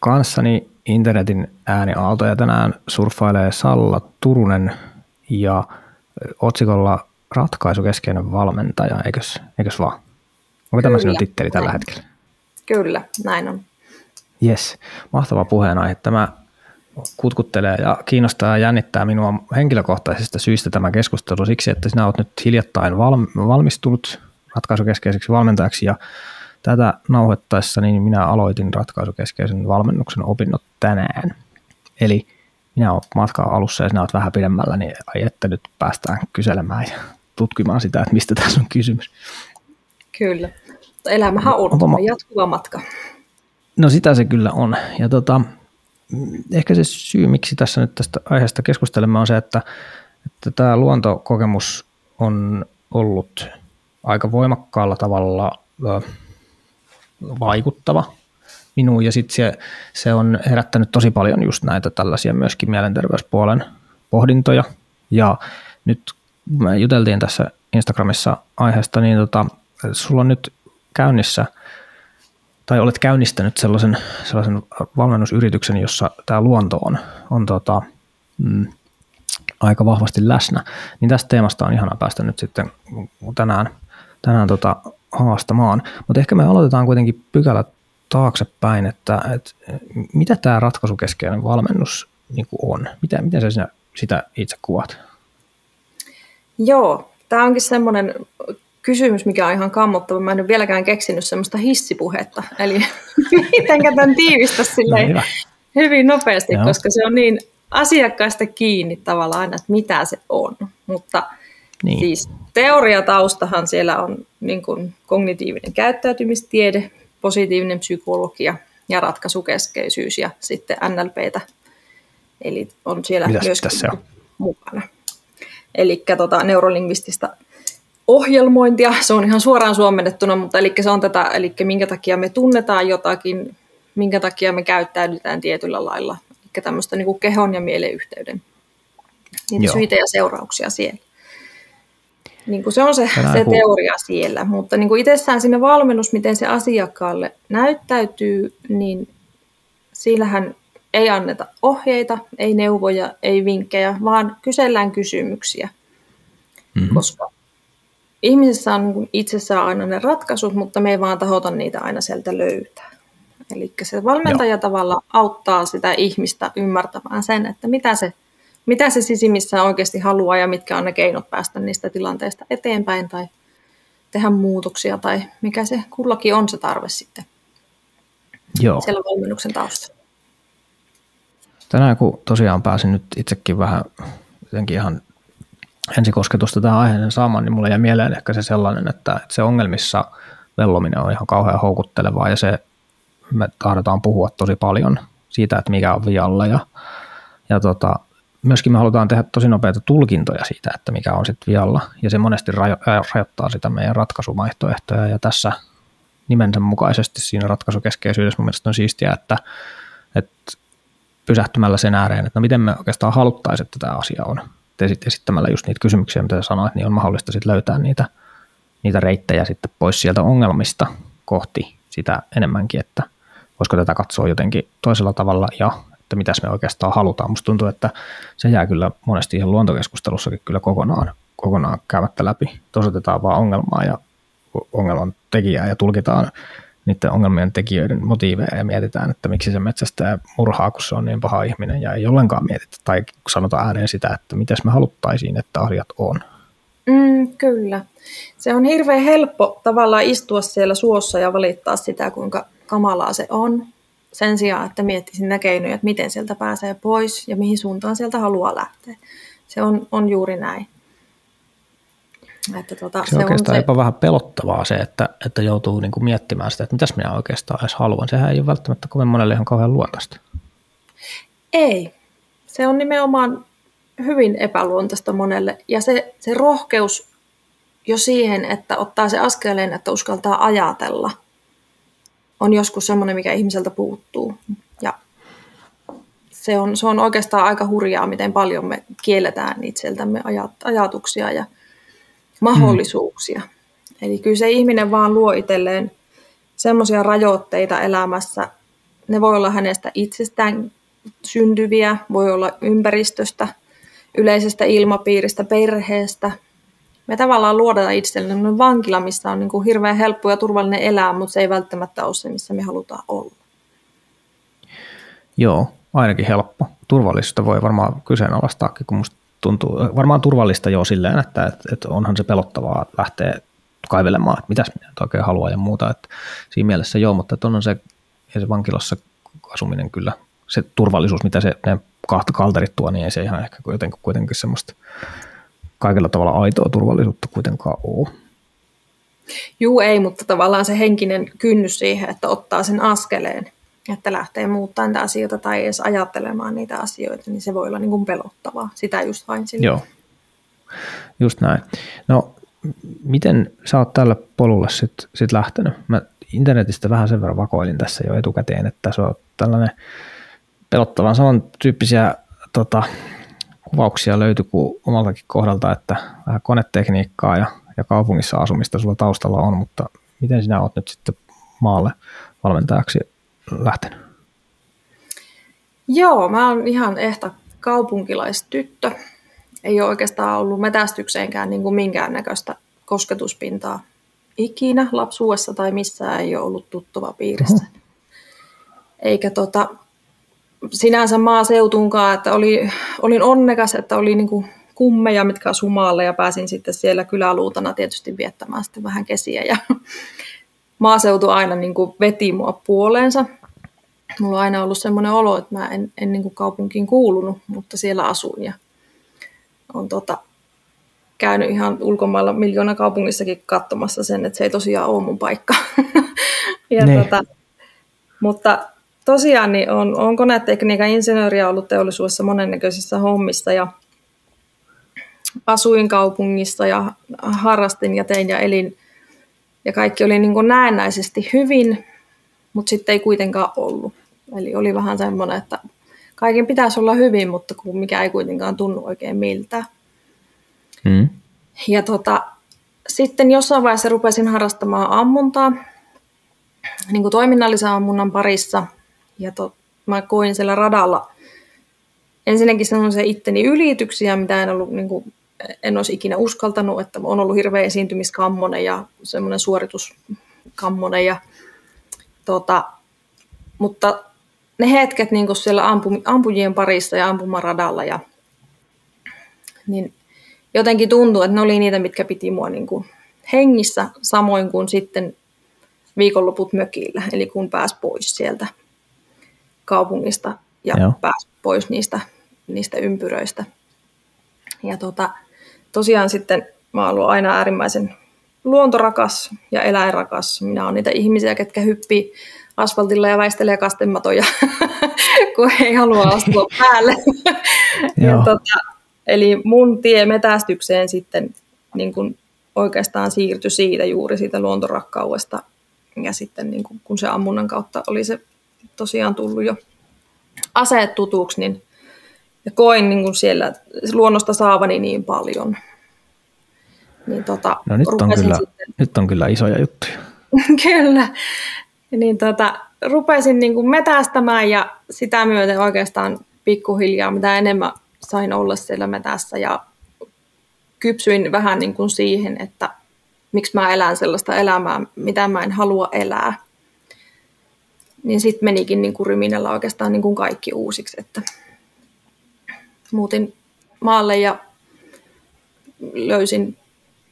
kanssani internetin ääniaaltoja tänään surffailee Salla Turunen ja otsikolla ratkaisukeskeinen valmentaja, eikös, eikös vaan? Onko tämä sinun titteli tällä hetkellä? Kyllä, näin on. Yes, mahtava puheenaihe. Tämä kutkuttelee ja kiinnostaa ja jännittää minua henkilökohtaisista syistä tämä keskustelu siksi, että sinä olet nyt hiljattain valmistunut ratkaisukeskeiseksi valmentajaksi ja tätä nauhoittaessa niin minä aloitin ratkaisukeskeisen valmennuksen opinnot tänään. Eli minä olen matkaa alussa ja sinä olet vähän pidemmällä, niin ai että nyt päästään kyselemään ja tutkimaan sitä, että mistä tässä on kysymys. Kyllä. Elämähän on Onko ma- jatkuva matka. No sitä se kyllä on. Ja tota, ehkä se syy, miksi tässä nyt tästä aiheesta keskustelemme, on se, että, että tämä luontokokemus on ollut aika voimakkaalla tavalla vaikuttava minuun. Ja sitten se, se on herättänyt tosi paljon just näitä tällaisia myöskin mielenterveyspuolen pohdintoja. Ja nyt me juteltiin tässä Instagramissa aiheesta, niin tota, sulla on nyt käynnissä tai olet käynnistänyt sellaisen, sellaisen valmennusyrityksen, jossa tämä luonto on, on tota, mm, aika vahvasti läsnä, niin tästä teemasta on ihana päästä nyt sitten tänään, tänään tota, haastamaan. Mutta ehkä me aloitetaan kuitenkin pykälä taaksepäin, että, että mitä tämä ratkaisukeskeinen valmennus niin on? Mitä, miten sä sinä sitä itse kuvat? Joo, tämä onkin semmoinen kysymys, mikä on ihan kammottava. Mä en ole vieläkään keksinyt semmoista hissipuhetta. Eli miten tämän tiivistä silleen no, hyvin nopeasti, Joo. koska se on niin asiakkaista kiinni tavallaan aina, että mitä se on. Mutta niin. siis teoriataustahan siellä on niin kuin kognitiivinen käyttäytymistiede, positiivinen psykologia ja ratkaisukeskeisyys ja sitten NLPtä. Eli on siellä myös mukana. Eli tota, neurolingvististä ohjelmointia, se on ihan suoraan suomennettuna, mutta eli se on tätä, eli minkä takia me tunnetaan jotakin, minkä takia me käyttäydytään tietyllä lailla, eli tämmöistä niin kuin kehon ja mielen yhteyden niitä syitä ja seurauksia siellä. Niin kuin se on se, se teoria siellä, mutta niin kuin itsessään sinne valmennus, miten se asiakkaalle näyttäytyy, niin sillähän ei anneta ohjeita, ei neuvoja, ei vinkkejä, vaan kysellään kysymyksiä. Mm-hmm. Koska ihmisessä on itsessään aina ne ratkaisut, mutta me ei vaan tahota niitä aina sieltä löytää. Eli se valmentaja Joo. tavalla auttaa sitä ihmistä ymmärtämään sen, että mitä se, mitä se sisimissä oikeasti haluaa ja mitkä on ne keinot päästä niistä tilanteista eteenpäin tai tehdä muutoksia tai mikä se kullakin on se tarve sitten Joo. siellä valmennuksen taustalla. Tänään kun tosiaan pääsin nyt itsekin vähän jotenkin ihan ensikosketusta tähän aiheeseen saamaan, niin mulle jäi mieleen ehkä se sellainen, että se ongelmissa vellominen on ihan kauhean houkuttelevaa ja se me tahdotaan puhua tosi paljon siitä, että mikä on vialla ja, ja tota, myöskin me halutaan tehdä tosi nopeita tulkintoja siitä, että mikä on sitten vialla. Ja se monesti rajo- rajoittaa sitä meidän ratkaisuvaihtoehtoja. Ja tässä nimensä mukaisesti siinä ratkaisukeskeisyydessä mun mielestä on siistiä, että, että pysähtymällä sen ääreen, että no miten me oikeastaan haluttaisiin, että tämä asia on. Esittämällä just niitä kysymyksiä, mitä sanoit, niin on mahdollista sitten löytää niitä, niitä reittejä sitten pois sieltä ongelmista kohti sitä enemmänkin, että voisiko tätä katsoa jotenkin toisella tavalla. Ja että mitäs me oikeastaan halutaan. Musta tuntuu, että se jää kyllä monesti ihan luontokeskustelussakin kyllä kokonaan, kokonaan käymättä läpi. Tosotetaan vaan ongelmaa ja ongelman tekijää ja tulkitaan niiden ongelmien tekijöiden motiiveja ja mietitään, että miksi se metsästää murhaa, kun se on niin paha ihminen ja ei ollenkaan mietitä tai sanota ääneen sitä, että miten me haluttaisiin, että asiat on. Mm, kyllä. Se on hirveän helppo tavallaan istua siellä suossa ja valittaa sitä, kuinka kamalaa se on, sen sijaan, että miettisin ne keinoja, että miten sieltä pääsee pois ja mihin suuntaan sieltä haluaa lähteä. Se on, on juuri näin. Että tuota, se, se on oikeastaan on se... jopa vähän pelottavaa se, että, että joutuu niin kuin miettimään sitä, että mitäs minä oikeastaan edes haluan. Sehän ei ole välttämättä kovin monelle ihan kauhean luontaista. Ei. Se on nimenomaan hyvin epäluontaista monelle. Ja se, se rohkeus jo siihen, että ottaa se askeleen, että uskaltaa ajatella, on joskus semmoinen, mikä ihmiseltä puuttuu. Ja se on, se on oikeastaan aika hurjaa, miten paljon me kielletään itseltämme ajatuksia ja mahdollisuuksia. Mm. Eli kyllä se ihminen vaan luo itselleen semmoisia rajoitteita elämässä, ne voi olla hänestä itsestään syntyviä, voi olla ympäristöstä, yleisestä ilmapiiristä, perheestä. Me tavallaan luodaan itsellemme vankila, missä on niin kuin hirveän helppo ja turvallinen elää, mutta se ei välttämättä ole se, missä me halutaan olla. Joo, ainakin helppo. Turvallisuutta voi varmaan kyseenalaistaakin, kun musta tuntuu, varmaan turvallista jo silleen, että, että, onhan se pelottavaa lähteä kaivelemaan, että mitäs minä oikein haluaa ja muuta. Että siinä mielessä joo, mutta on se, se vankilassa asuminen kyllä, se turvallisuus, mitä se ne kalterit tuo, niin ei se ihan ehkä kuitenkin semmoista kaikella tavalla aitoa turvallisuutta kuitenkaan ole. Juu, ei, mutta tavallaan se henkinen kynnys siihen, että ottaa sen askeleen, että lähtee muuttamaan niitä asioita tai edes ajattelemaan niitä asioita, niin se voi olla niin kuin pelottavaa. Sitä just vain sinne. Joo, just näin. No, miten sä oot tällä polulle sitten sit lähtenyt? Mä internetistä vähän sen verran vakoilin tässä jo etukäteen, että se on tällainen pelottavan samantyyppisiä tota, kuvauksia löytyi kuin omaltakin kohdalta, että vähän konetekniikkaa ja, ja kaupungissa asumista sulla taustalla on, mutta miten sinä oot nyt sitten maalle valmentajaksi lähtenyt? Joo, mä oon ihan ehtä kaupunkilaistyttö. Ei ole oikeastaan ollut metästykseenkään niin kuin minkäännäköistä kosketuspintaa ikinä lapsuudessa tai missään ei ole ollut tuttuva piirissä. Eikä tota, sinänsä maaseutunkaan, että oli, olin onnekas, että oli niin kuin kummeja, mitkä asuu maalle ja pääsin sitten siellä kyläluutana tietysti viettämään sitten vähän kesiä ja maaseutu aina niin kuin veti mua puoleensa. Mulla on aina ollut semmoinen olo, että mä en, en niin kuin kaupunkiin kuulunut, mutta siellä asun ja on tota, käynyt ihan ulkomailla miljoona kaupungissakin katsomassa sen, että se ei tosiaan ole mun paikka. ja niin. tota, mutta tosiaan niin on, on konetekniikan insinööriä ollut teollisuudessa monennäköisissä hommissa ja asuin kaupungissa ja harrastin ja tein ja elin. Ja kaikki oli niin kuin näennäisesti hyvin, mutta sitten ei kuitenkaan ollut. Eli oli vähän semmoinen, että kaiken pitäisi olla hyvin, mutta kun mikä ei kuitenkaan tunnu oikein miltä. Mm. Ja tota, sitten jossain vaiheessa rupesin harrastamaan ammuntaa, niin kuin toiminnallisen ammunnan parissa – ja to, mä koin siellä radalla ensinnäkin se itteni ylityksiä, mitä en ollut niin kuin, en olisi ikinä uskaltanut, että on ollut hirveä esiintymiskammonen ja semmoinen suorituskammonen. Ja, tota, mutta ne hetket niin kuin siellä ampu, ampujien parissa ja ampumaradalla ja niin jotenkin tuntuu, että ne oli niitä, mitkä piti mua niin kuin hengissä, samoin kuin sitten viikonloput mökillä, eli kun pääsi pois sieltä kaupungista ja Joo. pääsi pois niistä, niistä ympyröistä. Ja tota, tosiaan sitten mä oon ollut aina äärimmäisen luontorakas ja eläinrakas. Minä olen niitä ihmisiä, ketkä hyppii asfaltilla ja väistelee kastematoja, kun ei halua astua päälle. ja tota, eli mun tie metästykseen sitten niin kun oikeastaan siirtyi siitä juuri siitä luontorakkaudesta. Ja sitten niin kun, kun se ammunnan kautta oli se tosiaan tullut jo aseet tutuksi, niin ja koin niin kuin siellä luonnosta saavani niin paljon. Niin tota, no nyt on, kyllä, sitten... nyt on kyllä isoja juttuja. kyllä. Niin tota, rupesin niin kuin metästämään ja sitä myöten oikeastaan pikkuhiljaa, mitä enemmän sain olla siellä metässä ja kypsyin vähän niin kuin siihen, että miksi mä elän sellaista elämää, mitä mä en halua elää niin sitten menikin niin ryminällä oikeastaan niin kuin kaikki uusiksi, että muutin maalle ja löysin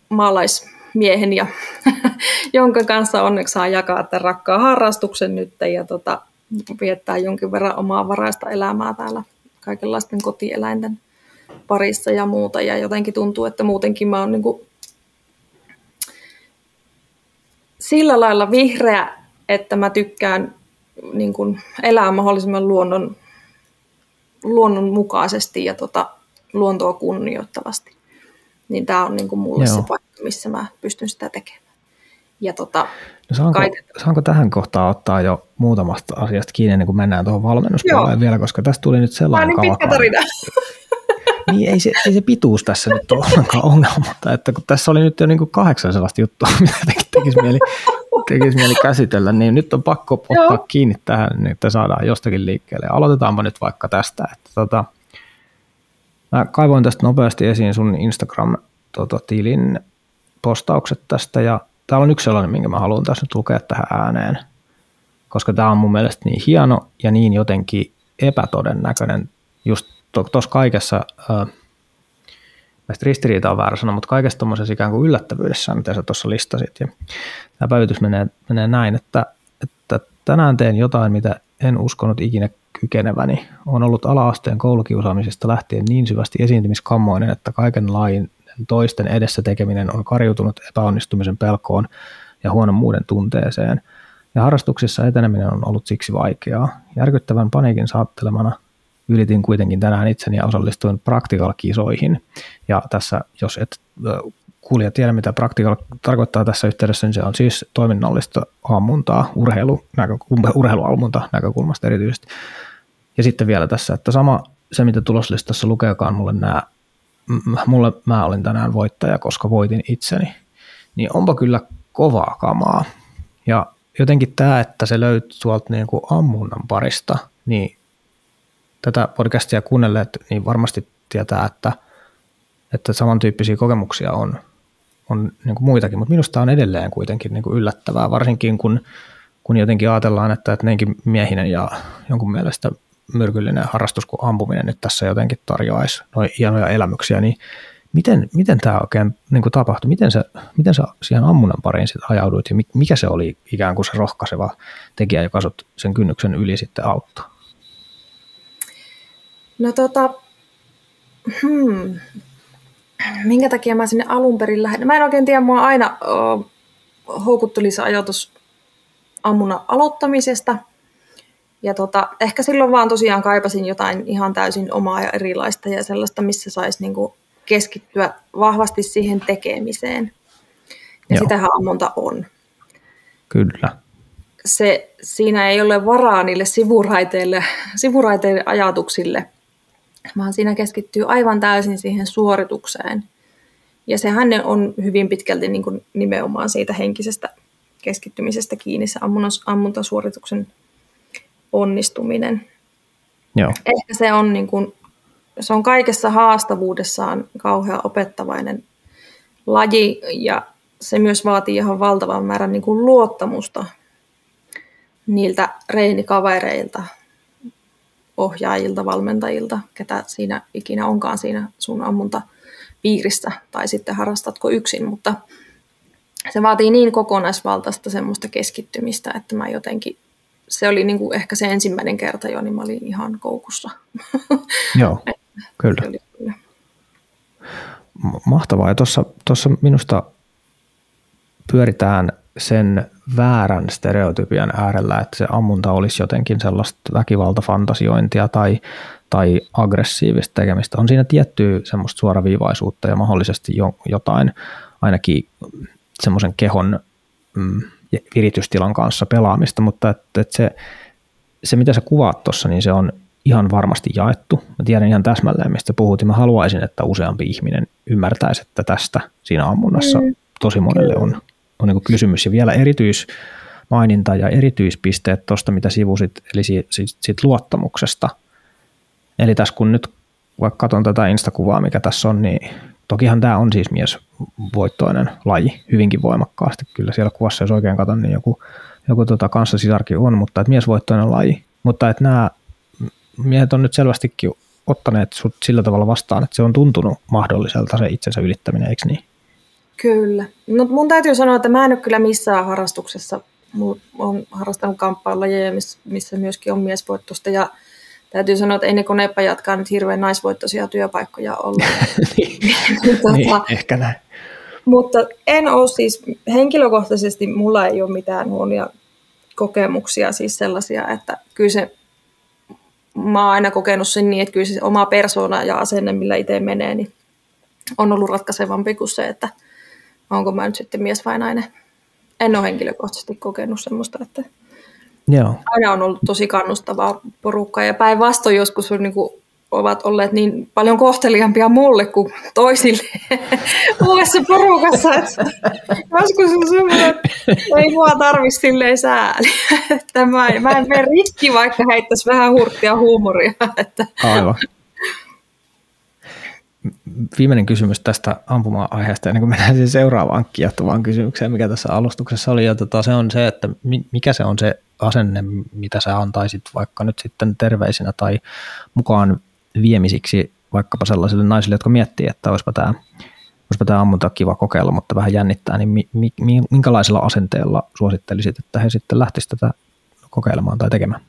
maalaismiehen, ja, jonka kanssa onneksi saa jakaa tämän rakkaan harrastuksen nyt ja tota, viettää jonkin verran omaa varaista elämää täällä kaikenlaisten kotieläinten parissa ja muuta. Ja jotenkin tuntuu, että muutenkin mä oon niin kuin sillä lailla vihreä, että mä tykkään niin kuin elää mahdollisimman luonnon, luonnon mukaisesti ja tota, luontoa kunnioittavasti. Niin tämä on niin kuin mulle Joo. se paikka, missä mä pystyn sitä tekemään. Ja tota, no saanko, kaiket... saanko tähän kohtaan ottaa jo muutamasta asiasta kiinni, ennen kuin mennään tuohon valmennuspuoleen vielä, koska tästä tuli nyt sellainen niin pitkä tarina. niin ei se, ei se pituus tässä nyt ole ollenkaan ongelma, että kun tässä oli nyt jo niin kuin kahdeksan sellaista juttua, mitä tekisi mieli tekisi mieli käsitellä, niin nyt on pakko ottaa Joo. kiinni tähän, niin että saadaan jostakin liikkeelle. Aloitetaanpa nyt vaikka tästä. Että tota, mä kaivoin tästä nopeasti esiin sun Instagram-tilin postaukset tästä, ja täällä on yksi sellainen, minkä mä haluan tässä nyt lukea tähän ääneen, koska tämä on mun mielestä niin hieno ja niin jotenkin epätodennäköinen just tuossa kaikessa, äh, ristiriita on väärä sana, mutta kaikessa tuommoisessa ikään kuin yllättävyydessä, mitä sä tuossa listasit. Ja tämä päivitys menee, menee näin, että, että tänään teen jotain, mitä en uskonut ikinä kykeneväni. On ollut ala-asteen koulukiusaamisesta lähtien niin syvästi esiintymiskammoinen, että kaiken lain toisten edessä tekeminen on karjutunut epäonnistumisen pelkoon ja huonon muuden tunteeseen. Ja harrastuksissa eteneminen on ollut siksi vaikeaa. Järkyttävän paniikin saattelemana ylitin kuitenkin tänään itseni ja osallistuin practical-kisoihin. Ja tässä, jos et kuulija tiedä, mitä practical tarkoittaa tässä yhteydessä, niin se on siis toiminnallista ammuntaa, urheilu, näkö, urheiluammunta näkökulmasta erityisesti. Ja sitten vielä tässä, että sama se, mitä tuloslistassa lukeekaan mulle nämä, mulle mä olin tänään voittaja, koska voitin itseni, niin onpa kyllä kovaa kamaa. Ja jotenkin tämä, että se löytyy tuolta niin kuin ammunnan parista, niin tätä podcastia kuunnelleet, niin varmasti tietää, että, että samantyyppisiä kokemuksia on, on niin kuin muitakin, mutta minusta on edelleen kuitenkin niin kuin yllättävää, varsinkin kun, kun jotenkin ajatellaan, että, että neinkin miehinen ja jonkun mielestä myrkyllinen harrastus kuin ampuminen nyt tässä jotenkin tarjoaisi noin hienoja elämyksiä, niin miten, miten tämä oikein niin kuin tapahtui? Miten sä, miten sä siihen ammunnan pariin sitten ajauduit ja mikä se oli ikään kuin se rohkaiseva tekijä, joka sut sen kynnyksen yli sitten auttaa? No tota, hmm, minkä takia mä sinne alun perin lähdin? Mä en oikein tiedä, mua aina oh, houkutteli se ajatus ammunnan aloittamisesta. Ja tota, ehkä silloin vaan tosiaan kaipasin jotain ihan täysin omaa ja erilaista ja sellaista, missä saisi niinku keskittyä vahvasti siihen tekemiseen. Ja Joo. sitähän ammunta on. Kyllä. Se, siinä ei ole varaa niille sivuraiteille, sivuraiteille ajatuksille – vaan siinä keskittyy aivan täysin siihen suoritukseen. Ja sehän on hyvin pitkälti niin kuin nimenomaan siitä henkisestä keskittymisestä kiinni se ammuntasuorituksen onnistuminen. Joo. Ehkä se on, niin kuin, se on kaikessa haastavuudessaan kauhean opettavainen laji ja se myös vaatii ihan valtavan määrän niin kuin luottamusta niiltä reinikavereilta, ohjaajilta, valmentajilta, ketä siinä ikinä onkaan siinä sun ammunta piirissä, tai sitten harrastatko yksin, mutta se vaatii niin kokonaisvaltaista semmoista keskittymistä, että mä jotenkin, se oli niin kuin ehkä se ensimmäinen kerta jo, niin mä olin ihan koukussa. Joo, kyllä. kyllä. Mahtavaa. Ja tuossa minusta pyöritään sen väärän stereotypian äärellä, että se ammunta olisi jotenkin sellaista väkivaltafantasiointia tai, tai aggressiivista tekemistä. On siinä tiettyä semmoista suoraviivaisuutta ja mahdollisesti jo, jotain ainakin semmoisen kehon mm, viritystilan kanssa pelaamista, mutta että, että se, se, mitä sä kuvaat tuossa, niin se on ihan varmasti jaettu. Mä tiedän ihan täsmälleen, mistä puhut, ja mä haluaisin, että useampi ihminen ymmärtäisi, että tästä siinä ammunnassa mm. tosi monelle on on niin kysymys. Ja vielä erityismaininta ja erityispisteet tuosta, mitä sivusit, eli siitä, siitä luottamuksesta. Eli tässä kun nyt vaikka katson tätä instakuvaa, mikä tässä on, niin tokihan tämä on siis miesvoittoinen laji hyvinkin voimakkaasti. Kyllä siellä kuvassa, jos oikein katson, niin joku, joku tota kanssasisarki on, mutta että miesvoittoinen laji. Mutta että nämä miehet on nyt selvästikin ottaneet sut sillä tavalla vastaan, että se on tuntunut mahdolliselta se itsensä ylittäminen, eikö niin? Kyllä. No, mun täytyy sanoa, että mä en ole kyllä missään harrastuksessa. Olen harrastanut kamppailulajeja, missä myöskin on miesvoittosta. Ja täytyy sanoa, että ei ne konepajatkaan nyt hirveän naisvoittoisia työpaikkoja ollut. niin, niin, tota, ehkä näin. Mutta en ole siis, henkilökohtaisesti mulla ei ole mitään huonoja kokemuksia, siis sellaisia, että kyllä se, mä oon aina kokenut sen niin, että kyllä se oma persona ja asenne, millä itse menee, niin on ollut ratkaisevampi kuin se, että onko mä nyt sitten mies vai nainen. En ole henkilökohtaisesti kokenut semmoista, että Joo. aina on ollut tosi kannustavaa porukkaa ja päinvastoin joskus on niin kuin ovat olleet niin paljon kohteliampia mulle kuin toisille uudessa porukassa. Että joskus on semmoinen, että ei mua tarvitse silleen sääli. Että mä, mä en mene riski, vaikka heittäisi vähän hurttia huumoria. Että. Aivan viimeinen kysymys tästä ampuma-aiheesta, ennen kuin mennään siihen seuraavaan kiehtovaan kysymykseen, mikä tässä alustuksessa oli, ja tota, se on se, että mikä se on se asenne, mitä sä antaisit vaikka nyt sitten terveisinä tai mukaan viemisiksi vaikkapa sellaisille naisille, jotka miettii, että olisipa tämä, olisipa tämä ammunta kiva kokeilla, mutta vähän jännittää, niin mi, mi, minkälaisella asenteella suosittelisit, että he sitten lähtisivät tätä kokeilemaan tai tekemään?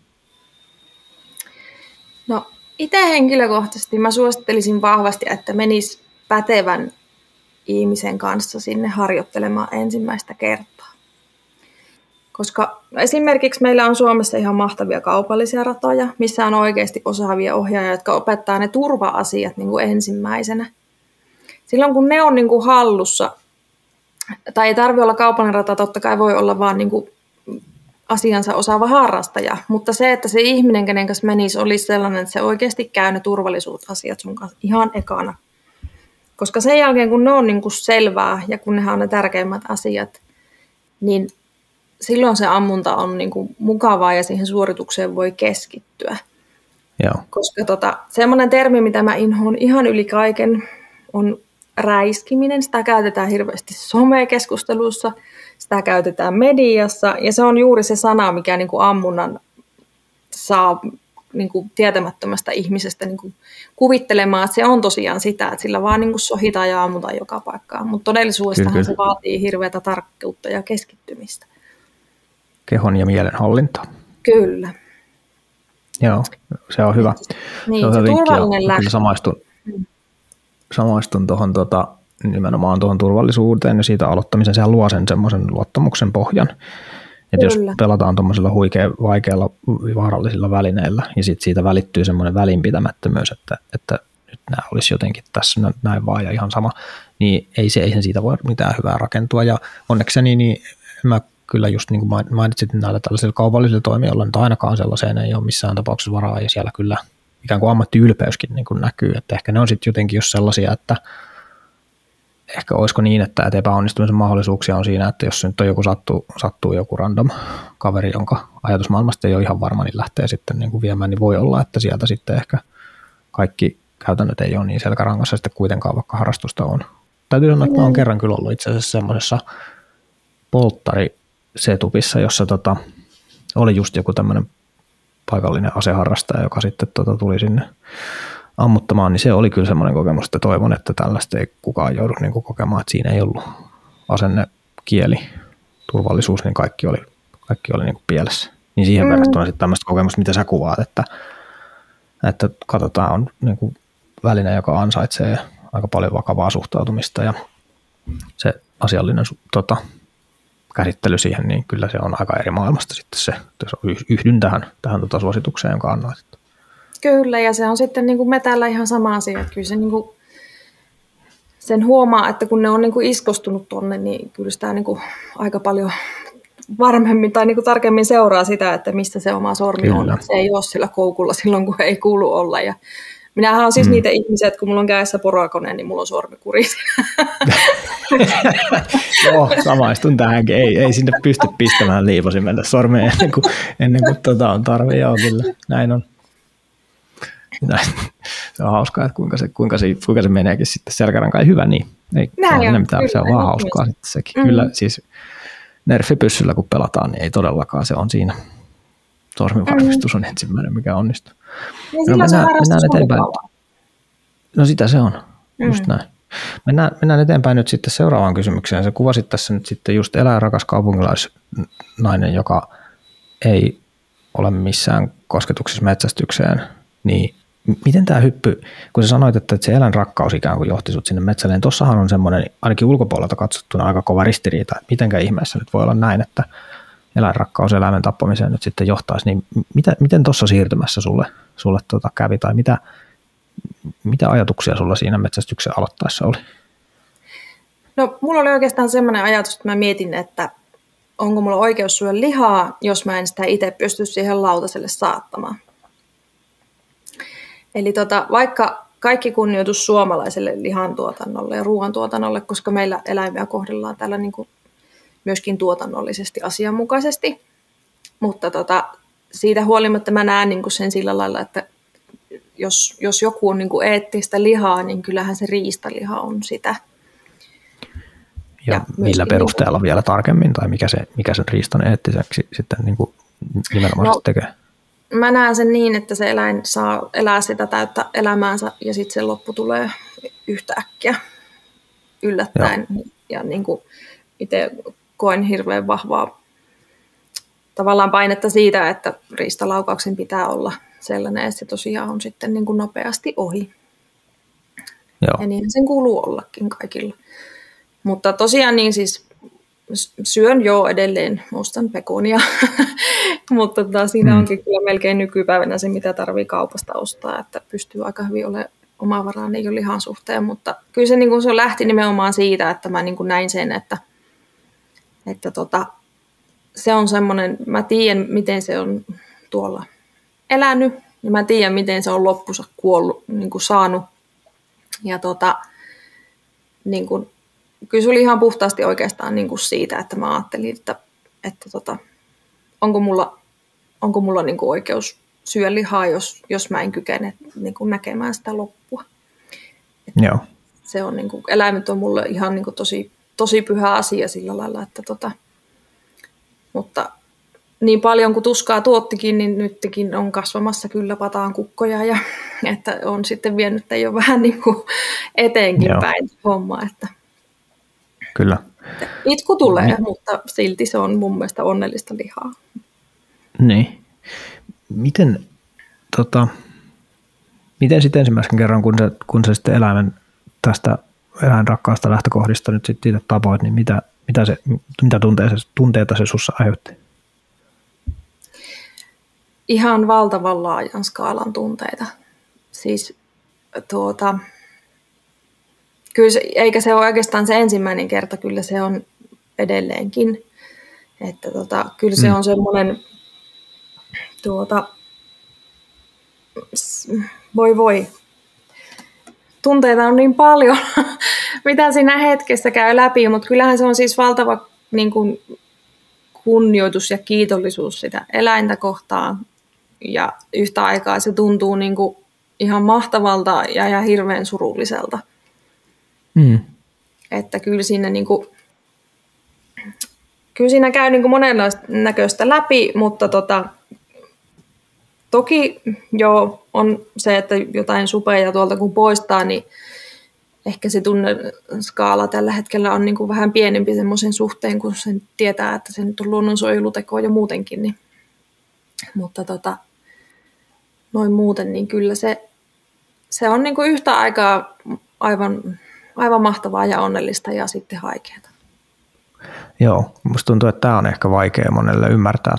No itse henkilökohtaisesti mä suosittelisin vahvasti, että menis pätevän ihmisen kanssa sinne harjoittelemaan ensimmäistä kertaa. Koska esimerkiksi meillä on Suomessa ihan mahtavia kaupallisia ratoja, missä on oikeasti osaavia ohjaajia, jotka opettaa ne turva-asiat niin kuin ensimmäisenä. Silloin kun ne on niin kuin hallussa, tai ei tarvitse olla kaupallinen rata, totta kai voi olla vaan niin kuin asiansa osaava harrastaja, mutta se, että se ihminen, kenen kanssa menisi, olisi sellainen, että se oikeasti käy ne turvallisuusasiat sun kanssa ihan ekana. Koska sen jälkeen, kun ne on niin kuin selvää ja kun ne on ne tärkeimmät asiat, niin silloin se ammunta on niin kuin mukavaa ja siihen suoritukseen voi keskittyä. Joo. Koska tota, semmoinen termi, mitä mä inhoon ihan yli kaiken, on räiskiminen. Sitä käytetään hirveästi somekeskustelussa, sitä käytetään mediassa, ja se on juuri se sana, mikä niin kuin ammunnan saa niin kuin tietämättömästä ihmisestä niin kuin kuvittelemaan, että se on tosiaan sitä, että sillä vaan niin kuin sohitaan ja ammutaan joka paikkaan. Mutta todellisuudessahan se vaatii hirveätä tarkkuutta ja keskittymistä. Kehon ja mielen hallinta. Kyllä. Joo, se on hyvä. Niin, se on se turvallinen lähtö. Samaistun, mm. samaistun tuohon tota, nimenomaan tuohon turvallisuuteen ja siitä aloittamisen, sehän luo sen semmoisen luottamuksen pohjan. Että jos pelataan tuommoisilla huikeilla, vaikeilla, vaarallisilla välineillä, ja sitten siitä välittyy semmoinen välinpitämättömyys, että, että nyt nämä olisi jotenkin tässä näin vaan ja ihan sama, niin ei se, eihän siitä voi mitään hyvää rakentua. Ja onnekseni niin mä kyllä just niin kuin mainitsit näillä tällaisilla kaupallisilla toimijoilla, että ainakaan sellaiseen ei ole missään tapauksessa varaa, ja siellä kyllä ikään kuin ammattiylpeyskin niin kuin näkyy, että ehkä ne on sitten jotenkin just sellaisia, että ehkä olisiko niin, että, että epäonnistumisen mahdollisuuksia on siinä, että jos nyt on joku sattuu, sattuu joku random kaveri, jonka ajatusmaailmasta ei ole ihan varma, niin lähtee sitten niin kuin viemään, niin voi olla, että sieltä sitten ehkä kaikki käytännöt ei ole niin selkärangassa sitten kuitenkaan, vaikka harrastusta on. Täytyy sanoa, että mä oon kerran kyllä ollut itse asiassa semmoisessa polttari setupissa, jossa tota, oli just joku tämmöinen paikallinen aseharrastaja, joka sitten tota, tuli sinne ammuttamaan, niin se oli kyllä semmoinen kokemus, että toivon, että tällaista ei kukaan joudu niin kuin kokemaan, että siinä ei ollut asenne, kieli, turvallisuus, niin kaikki oli, kaikki oli niin kuin pielessä. Niin siihen mm. verrattuna sitten tämmöistä kokemusta, mitä sä kuvaat, että, että katsotaan, on niin kuin väline, joka ansaitsee aika paljon vakavaa suhtautumista ja se asiallinen tota, käsittely siihen, niin kyllä se on aika eri maailmasta sitten se, jos yhdyn tähän, tähän tota suositukseen, jonka annoit. Kyllä, ja se on sitten niin kuin me täällä ihan sama asia. Että kyllä se niin kuin, sen huomaa, että kun ne on niin kuin iskostunut tuonne, niin kyllä sitä niin kuin aika paljon varmemmin tai niin kuin tarkemmin seuraa sitä, että mistä se oma sormi kyllä. on. Se ei ole sillä koukulla silloin, kun ei kuulu olla. Ja minähän on siis mm. niitä ihmisiä, että kun mulla on kädessä porakone, niin mulla on sormi kurissa. Joo, samaistun tähänkin. Ei, ei sinne pysty pistämään liiposimelle sormeen ennen kuin, ennen kuin tota on tarve. Joo, kyllä. Näin on. se on hauskaa, että kuinka se, kuinka se, kuinka se meneekin sitten selkärankaan. Hyvä niin. Ei, Näin se on, mitään, se on vaan hauskaa sitten sekin. Mm. Kyllä siis nerfipyssyllä kun pelataan, niin ei todellakaan se on siinä. Sormivarmistus on ensimmäinen, mikä onnistuu. Ja no, mennään, mennään eteenpäin. No sitä se on, mm. just näin. Mennään, mennään eteenpäin nyt sitten seuraavaan kysymykseen. Se kuvasit tässä nyt sitten just eläinrakas kaupunkilaisnainen, joka ei ole missään kosketuksessa metsästykseen, niin miten tämä hyppy, kun sä sanoit, että se eläinrakkaus ikään kuin johti sut sinne metsälle, niin tossahan on semmoinen, ainakin ulkopuolelta katsottuna aika kova ristiriita, että mitenkä ihmeessä nyt voi olla näin, että eläinrakkaus eläimen tappamiseen nyt sitten johtaisi, niin mitä, miten tuossa siirtymässä sulle, sulle tuota kävi, tai mitä, mitä ajatuksia sulla siinä metsästyksen aloittaessa oli? No, mulla oli oikeastaan semmoinen ajatus, että mä mietin, että onko mulla oikeus syödä lihaa, jos mä en sitä itse pysty siihen lautaselle saattamaan. Eli tota, vaikka kaikki kunnioitus suomalaiselle lihantuotannolle ja ruoantuotannolle, koska meillä eläimiä kohdellaan täällä niin kuin myöskin tuotannollisesti asianmukaisesti. Mutta tota, siitä huolimatta mä näen niin kuin sen sillä lailla, että jos, jos joku on niin kuin eettistä lihaa, niin kyllähän se riistaliha on sitä. Ja, ja millä perusteella niin kuin, vielä tarkemmin, tai mikä, se, mikä sen riistan eettiseksi sitten niin kuin nimenomaan no, tekee? Mä näen sen niin, että se eläin saa elää sitä täyttä elämäänsä ja sitten se loppu tulee yhtäkkiä yllättäen. Joo. Ja niin kuin itse koen hirveän vahvaa tavallaan painetta siitä, että riistalaukauksen pitää olla sellainen, että se tosiaan on sitten niin kuin nopeasti ohi. Joo. Ja niin sen kuuluu ollakin kaikilla. Mutta tosiaan niin siis syön jo edelleen, ostan pekonia, mutta tota, siinä mm. onkin kyllä melkein nykypäivänä se, mitä tarvii kaupasta ostaa, että pystyy aika hyvin olemaan omavarainen jo lihan suhteen, mutta kyllä se, niin kuin se lähti nimenomaan siitä, että mä niin kuin näin sen, että, että tota, se on semmoinen, mä tiedän, miten se on tuolla elänyt, ja mä tiedän, miten se on loppussa kuollut, niin kuin saanut. Ja tota, niin kuin, kyllä se oli ihan puhtaasti oikeastaan niin kuin siitä, että mä ajattelin, että, että tota, onko mulla, onko mulla niin kuin oikeus syödä lihaa, jos, jos mä en kykene niin kuin näkemään sitä loppua. Että Joo. Se on, niin kuin, eläimet on mulle ihan niin kuin tosi, tosi pyhä asia sillä lailla, että tota, mutta niin paljon kuin tuskaa tuottikin, niin nytkin on kasvamassa kyllä pataan kukkoja ja että on sitten vienyt jo vähän niin kuin eteenkin Joo. päin homma. Että kyllä. Itku tulee, niin. mutta silti se on mun mielestä onnellista lihaa. Niin. Miten, tota, miten sitten ensimmäisen kerran, kun sä, kun sä sitten eläimen tästä eläinrakkaasta lähtökohdista nyt sitten itse tapoit, niin mitä, mitä, se, mitä tunteita, tunteita se sussa aiheutti? Ihan valtavan laajan skaalan tunteita. Siis tuota, kyllä se, eikä se ole oikeastaan se ensimmäinen kerta, kyllä se on edelleenkin. Että tota, kyllä se mm. on semmoinen, tuota, voi voi, tunteita on niin paljon, mitä siinä hetkessä käy läpi, mutta kyllähän se on siis valtava niin kuin, kunnioitus ja kiitollisuus sitä eläintä kohtaan. Ja yhtä aikaa se tuntuu niin kuin, ihan mahtavalta ja, ja hirveän surulliselta. Mm. Että kyllä siinä, niin kuin, kyllä siinä käy niin kuin monenlaista näköistä läpi, mutta tota, toki jo on se, että jotain supeja tuolta kun poistaa, niin ehkä se tunneskaala tällä hetkellä on niin kuin vähän pienempi semmoisen suhteen, kun sen tietää, että se nyt on luonnonsuojeluteko jo muutenkin. Niin. Mutta tota, noin muuten, niin kyllä se, se on niin kuin yhtä aikaa aivan aivan mahtavaa ja onnellista ja sitten haikeaa. Joo, musta tuntuu, että tämä on ehkä vaikea monelle ymmärtää,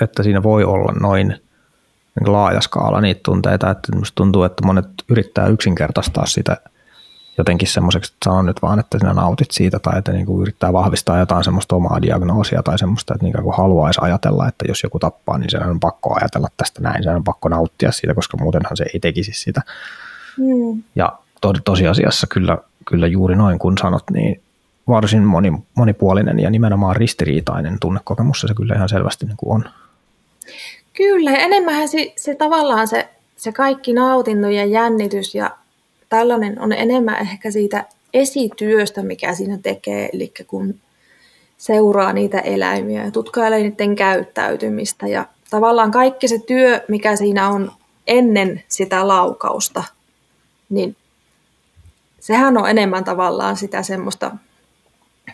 että siinä voi olla noin niin laaja skaala niitä tunteita, että musta tuntuu, että monet yrittää yksinkertaistaa sitä jotenkin semmoiseksi, että sanon nyt vaan, että sinä nautit siitä tai että niin kuin yrittää vahvistaa jotain semmoista omaa diagnoosia tai semmoista, että niin kuin haluaisi ajatella, että jos joku tappaa, niin sen on pakko ajatella tästä näin, sen on pakko nauttia siitä, koska muutenhan se ei tekisi sitä. Mm. Ja to, tosiasiassa kyllä kyllä juuri noin kun sanot, niin varsin moni, monipuolinen ja nimenomaan ristiriitainen tunnekokemus se kyllä ihan selvästi niin kuin on. Kyllä, enemmän se, se tavallaan se, se kaikki nautinto ja jännitys ja tällainen on enemmän ehkä siitä esityöstä, mikä siinä tekee, eli kun seuraa niitä eläimiä ja tutkailee niiden käyttäytymistä ja tavallaan kaikki se työ, mikä siinä on ennen sitä laukausta, niin sehän on enemmän tavallaan sitä semmoista,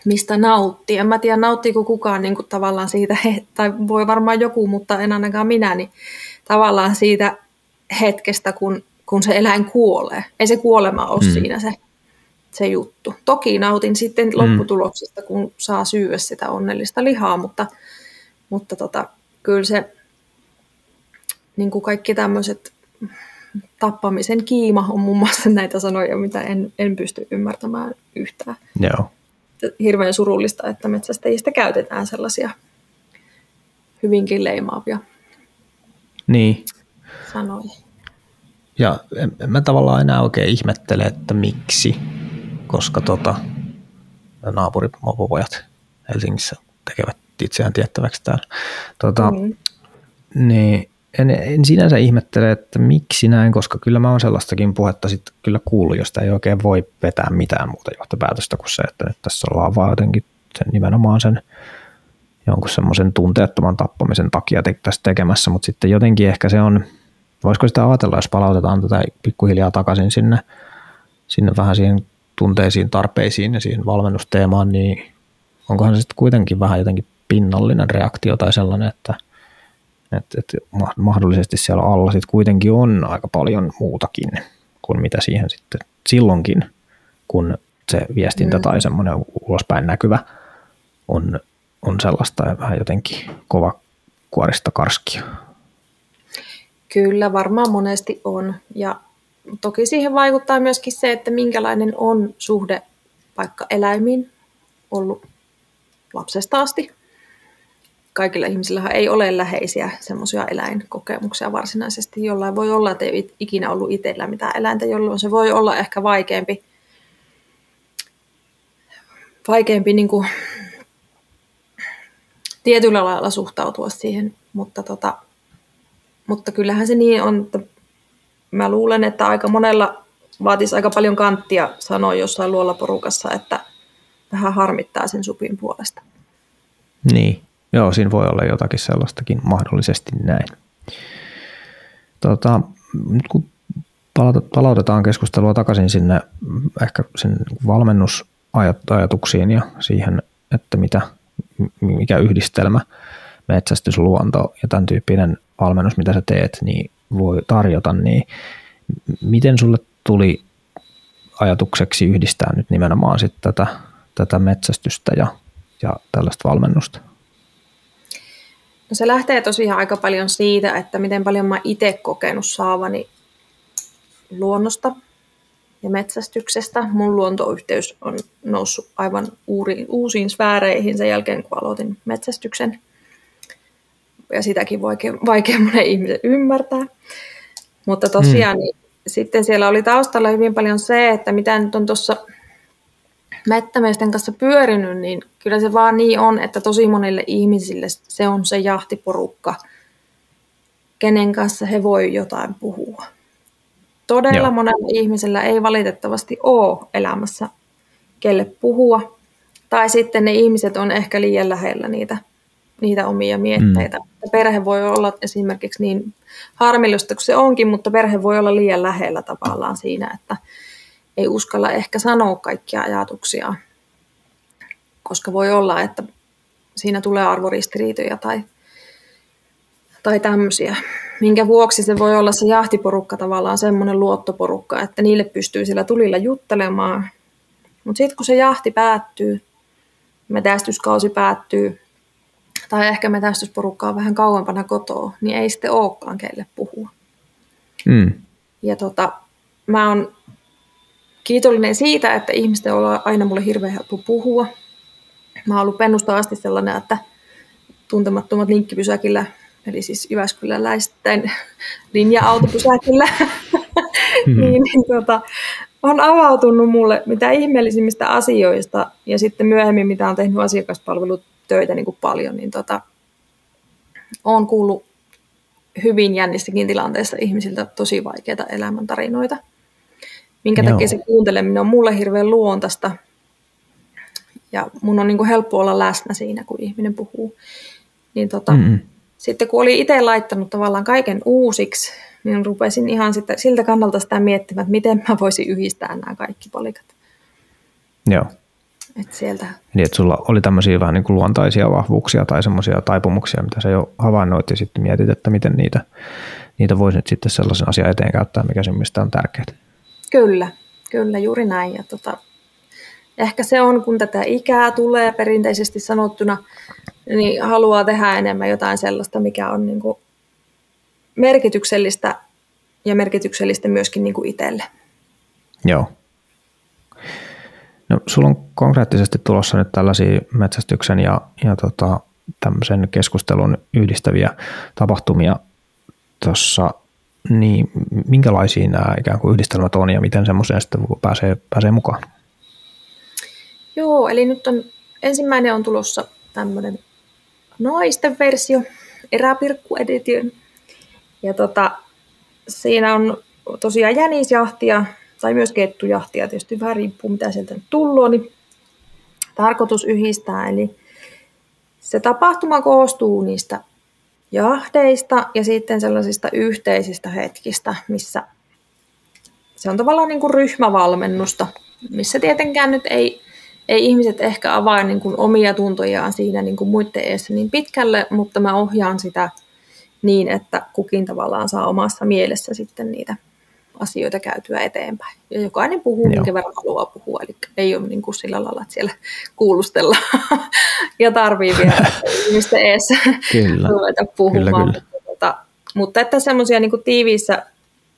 mistä nauttii. En mä tiedä, nauttiiko kukaan niin kuin tavallaan siitä, tai voi varmaan joku, mutta en ainakaan minä, niin tavallaan siitä hetkestä, kun, kun se eläin kuolee. Ei se kuolema ole mm. siinä se, se juttu. Toki nautin sitten mm. lopputuloksesta, kun saa syödä sitä onnellista lihaa, mutta, mutta tota, kyllä se niin kuin kaikki tämmöiset tappamisen kiima on muun muassa näitä sanoja, mitä en, en pysty ymmärtämään yhtään. Joo. Hirveän surullista, että metsästäjistä käytetään sellaisia hyvinkin leimaavia niin. sanoja. Ja en, en mä tavallaan enää oikein ihmettele, että miksi, koska tota, naapurimopopojat Helsingissä tekevät itseään tiettäväksi täällä. Tota, mm. niin en, en sinänsä ihmettele, että miksi näin, koska kyllä mä oon sellaistakin puhetta sitten kyllä kuullut, josta ei oikein voi vetää mitään muuta johtopäätöstä kuin se, että nyt tässä ollaan vaan jotenkin sen nimenomaan sen jonkun semmoisen tunteettoman tappamisen takia te, tässä tekemässä, mutta sitten jotenkin ehkä se on, voisiko sitä ajatella, jos palautetaan tätä pikkuhiljaa takaisin sinne, sinne vähän siihen tunteisiin, tarpeisiin ja siihen valmennusteemaan, niin onkohan se sitten kuitenkin vähän jotenkin pinnallinen reaktio tai sellainen, että että, että mahdollisesti siellä alla sitten kuitenkin on aika paljon muutakin kuin mitä siihen sitten silloinkin, kun se viestintä mm. tai semmoinen ulospäin näkyvä on, on sellaista ja vähän jotenkin kova kuorista karskia. Kyllä, varmaan monesti on. Ja toki siihen vaikuttaa myöskin se, että minkälainen on suhde vaikka eläimiin ollut lapsesta asti kaikilla ihmisillä ei ole läheisiä semmoisia eläinkokemuksia varsinaisesti. Jollain voi olla, että ei ikinä ollut itsellä mitään eläintä, jolloin se voi olla ehkä vaikeampi, vaikeampi niin kuin, tietyllä lailla suhtautua siihen, mutta, tota, mutta kyllähän se niin on, että mä luulen, että aika monella vaatisi aika paljon kanttia sanoa jossain luollaporukassa, että vähän harmittaa sen supin puolesta. Niin, Joo, siinä voi olla jotakin sellaistakin mahdollisesti näin. Tota, nyt kun palautetaan keskustelua takaisin sinne ehkä sen valmennusajatuksiin ja siihen, että mitä, mikä yhdistelmä metsästys, luonto ja tämän tyyppinen valmennus, mitä sä teet, niin voi tarjota, niin miten sulle tuli ajatukseksi yhdistää nyt nimenomaan sitten tätä, tätä metsästystä ja, ja tällaista valmennusta? No se lähtee tosiaan aika paljon siitä, että miten paljon mä itse kokenut saavani luonnosta ja metsästyksestä. Mun luontoyhteys on noussut aivan uusiin sfääreihin sen jälkeen, kun aloitin metsästyksen. Ja sitäkin vaikea, vaikea monen ihmisen ymmärtää. Mutta tosiaan hmm. niin, sitten siellä oli taustalla hyvin paljon se, että mitä nyt on tuossa mettämiesten kanssa pyörinyt, niin kyllä se vaan niin on, että tosi monille ihmisille se on se jahtiporukka, kenen kanssa he voi jotain puhua. Todella Joo. monella ihmisellä ei valitettavasti ole elämässä kelle puhua. Tai sitten ne ihmiset on ehkä liian lähellä niitä, niitä omia mietteitä. Mm. Perhe voi olla esimerkiksi niin harmillista kuin se onkin, mutta perhe voi olla liian lähellä tavallaan siinä, että ei uskalla ehkä sanoa kaikkia ajatuksia, koska voi olla, että siinä tulee arvoristiriitoja tai, tai tämmöisiä. Minkä vuoksi se voi olla se jahtiporukka tavallaan semmoinen luottoporukka, että niille pystyy sillä tulilla juttelemaan. Mutta sitten kun se jahti päättyy, metästyskausi päättyy, tai ehkä metästysporukka on vähän kauempana kotoa, niin ei sitten olekaan kelle puhua. Mm. Ja tota, mä oon kiitollinen siitä, että ihmisten on aina mulle hirveän helppo puhua. Mä oon ollut pennusta asti sellainen, että tuntemattomat linkkipysäkillä, eli siis Jyväskyläläisten linja-autopysäkillä, mm-hmm. niin, niin tota, on avautunut mulle mitä ihmeellisimmistä asioista, ja sitten myöhemmin, mitä on tehnyt asiakaspalvelutöitä niin kuin paljon, niin tota, on kuullut hyvin jännissäkin tilanteissa ihmisiltä tosi vaikeita elämäntarinoita minkä Joo. takia se kuunteleminen on mulle hirveän luontaista. Ja mun on niin kuin helppo olla läsnä siinä, kun ihminen puhuu. Niin tota, mm-hmm. Sitten kun oli itse laittanut tavallaan kaiken uusiksi, niin rupesin ihan sitä, siltä kannalta sitä miettimään, että miten mä voisin yhdistää nämä kaikki palikat. Joo. Et sieltä. Niin, että sulla oli tämmöisiä vähän niin kuin luontaisia vahvuuksia tai semmoisia taipumuksia, mitä sä jo havainnoit ja sitten mietit, että miten niitä, niitä voisi nyt sitten sellaisen asian eteen käyttää, mikä sun on tärkeää. Kyllä, kyllä juuri näin. Ja tota, ehkä se on, kun tätä ikää tulee perinteisesti sanottuna, niin haluaa tehdä enemmän jotain sellaista, mikä on niin kuin merkityksellistä ja merkityksellistä myöskin niin kuin itselle. Joo. No, sulla on konkreettisesti tulossa nyt tällaisia metsästyksen ja, ja tota, tämmöisen keskustelun yhdistäviä tapahtumia tuossa niin minkälaisia nämä ikään kuin yhdistelmät on ja miten semmoiseen sitten pääsee, pääsee mukaan? Joo, eli nyt on ensimmäinen on tulossa tämmöinen naisten versio, eräpirkku edition. Ja tota, siinä on tosiaan jänisjahtia tai myös kettujahtia, tietysti vähän riippuu mitä sieltä nyt tullut, niin tarkoitus yhdistää. Eli se tapahtuma koostuu niistä jahdeista ja sitten sellaisista yhteisistä hetkistä, missä se on tavallaan niin kuin ryhmävalmennusta, missä tietenkään nyt ei, ei ihmiset ehkä avaa niin kuin omia tuntojaan siinä niin kuin muiden edessä niin pitkälle, mutta mä ohjaan sitä niin, että kukin tavallaan saa omassa mielessä sitten niitä asioita käytyä eteenpäin. Ja jokainen puhuu, minkä verran haluaa puhua, eli ei ole niin kuin sillä lailla, että siellä kuulustella ja tarvii vielä ihmisten eessä kyllä. ruveta puhumaan. Kyllä, kyllä. Mutta, mutta että semmoisia niin tiiviissä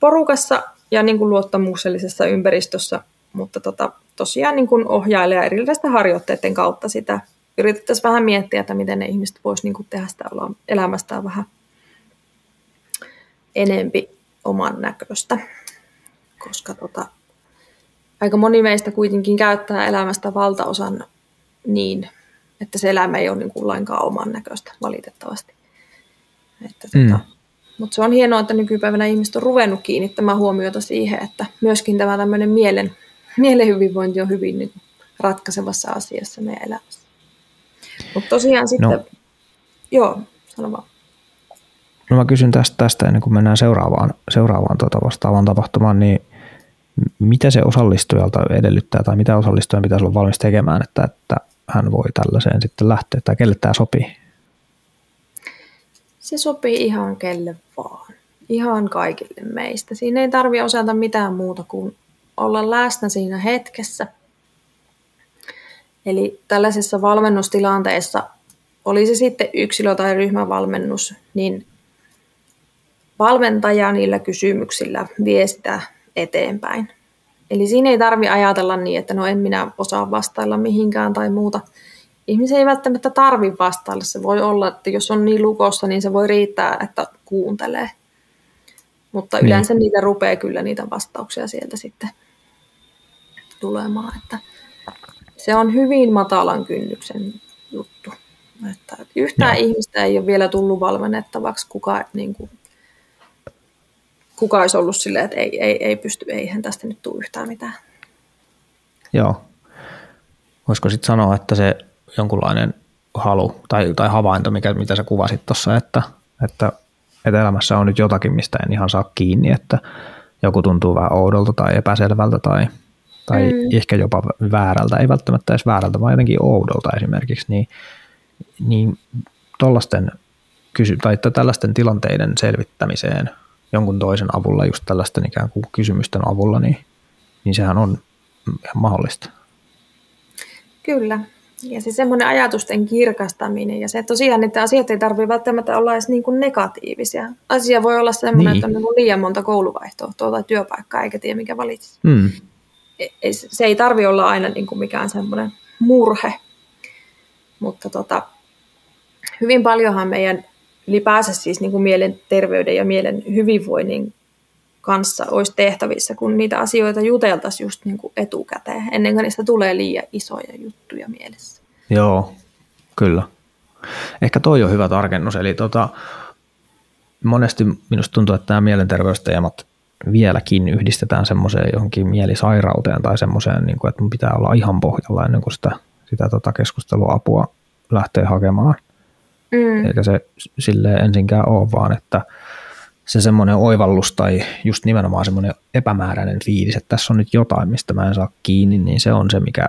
porukassa ja niin kuin luottamuksellisessa ympäristössä, mutta tota, tosiaan niin kuin ohjailee erilaisten harjoitteiden kautta sitä. Yritettäisiin vähän miettiä, että miten ne ihmiset voisivat niin tehdä sitä elämästään vähän enempi oman näköistä koska tota, aika moni meistä kuitenkin käyttää elämästä valtaosan niin, että se elämä ei ole niin kuin lainkaan oman näköistä valitettavasti. Että, mm. tota, mutta se on hienoa, että nykypäivänä ihmiset on ruvennut kiinnittämään huomiota siihen, että myöskin tämä tämmöinen mielen, mielen hyvinvointi on hyvin niin ratkaisevassa asiassa meidän elämässä. Mutta tosiaan sitten, no. joo, sano vaan. No mä kysyn tästä, tästä ennen kuin mennään seuraavaan, seuraavaan tuota vastaavaan tapahtumaan, niin mitä se osallistujalta edellyttää tai mitä osallistujan pitäisi olla valmis tekemään, että, että hän voi tällaiseen sitten lähteä tai kelle tämä sopii? Se sopii ihan kelle vaan. Ihan kaikille meistä. Siinä ei tarvitse osata mitään muuta kuin olla läsnä siinä hetkessä. Eli tällaisessa valmennustilanteessa, oli se sitten yksilö- tai ryhmävalmennus, niin valmentaja niillä kysymyksillä vie sitä eteenpäin. Eli siinä ei tarvi ajatella niin, että no en minä osaa vastailla mihinkään tai muuta. Ihmisen ei välttämättä tarvi vastailla. Se voi olla, että jos on niin lukossa, niin se voi riittää, että kuuntelee. Mutta niin. yleensä niin. niitä rupeaa kyllä niitä vastauksia sieltä sitten tulemaan. Että se on hyvin matalan kynnyksen juttu. Että yhtään Joo. ihmistä ei ole vielä tullut valmennettavaksi, kuka niin kuin, kuka olisi ollut silleen, että ei, ei, ei pysty, eihän tästä nyt tule yhtään mitään. Joo. Voisiko sitten sanoa, että se jonkunlainen halu tai, tai havainto, mikä, mitä sä kuvasit tuossa, että, että, että elämässä on nyt jotakin, mistä en ihan saa kiinni, että joku tuntuu vähän oudolta tai epäselvältä tai, tai mm. ehkä jopa väärältä, ei välttämättä edes väärältä, vaan jotenkin oudolta esimerkiksi, niin, niin tollasten kysy- tai tällaisten tilanteiden selvittämiseen – jonkun toisen avulla, just tällaisten ikään kuin kysymysten avulla, niin, niin sehän on mahdollista. Kyllä. Ja se semmoinen ajatusten kirkastaminen ja se tosiaan, että asiat ei tarvitse välttämättä olla edes niin kuin negatiivisia. Asia voi olla semmoinen, niin. että on liian monta kouluvaihtoa tai työpaikkaa eikä tiedä mikä valitsisi. Mm. Se ei tarvi olla aina niin kuin mikään semmoinen murhe, mutta tota, hyvin paljonhan meidän ylipäänsä siis niin kuin mielenterveyden ja mielen hyvinvoinnin kanssa olisi tehtävissä, kun niitä asioita juteltaisiin just niin kuin etukäteen, ennen kuin niistä tulee liian isoja juttuja mielessä. Joo, kyllä. Ehkä toi on hyvä tarkennus, eli tota, monesti minusta tuntuu, että nämä mielenterveysteemat vieläkin yhdistetään semmoiseen johonkin mielisairauteen tai semmoiseen, niin kuin, että mun pitää olla ihan pohjalla ennen kuin sitä, sitä tota keskusteluapua lähtee hakemaan. Mm. Eikä se sille ensinkään ole, vaan että se semmoinen oivallus tai just nimenomaan semmoinen epämääräinen fiilis, että tässä on nyt jotain, mistä mä en saa kiinni, niin se on se, mikä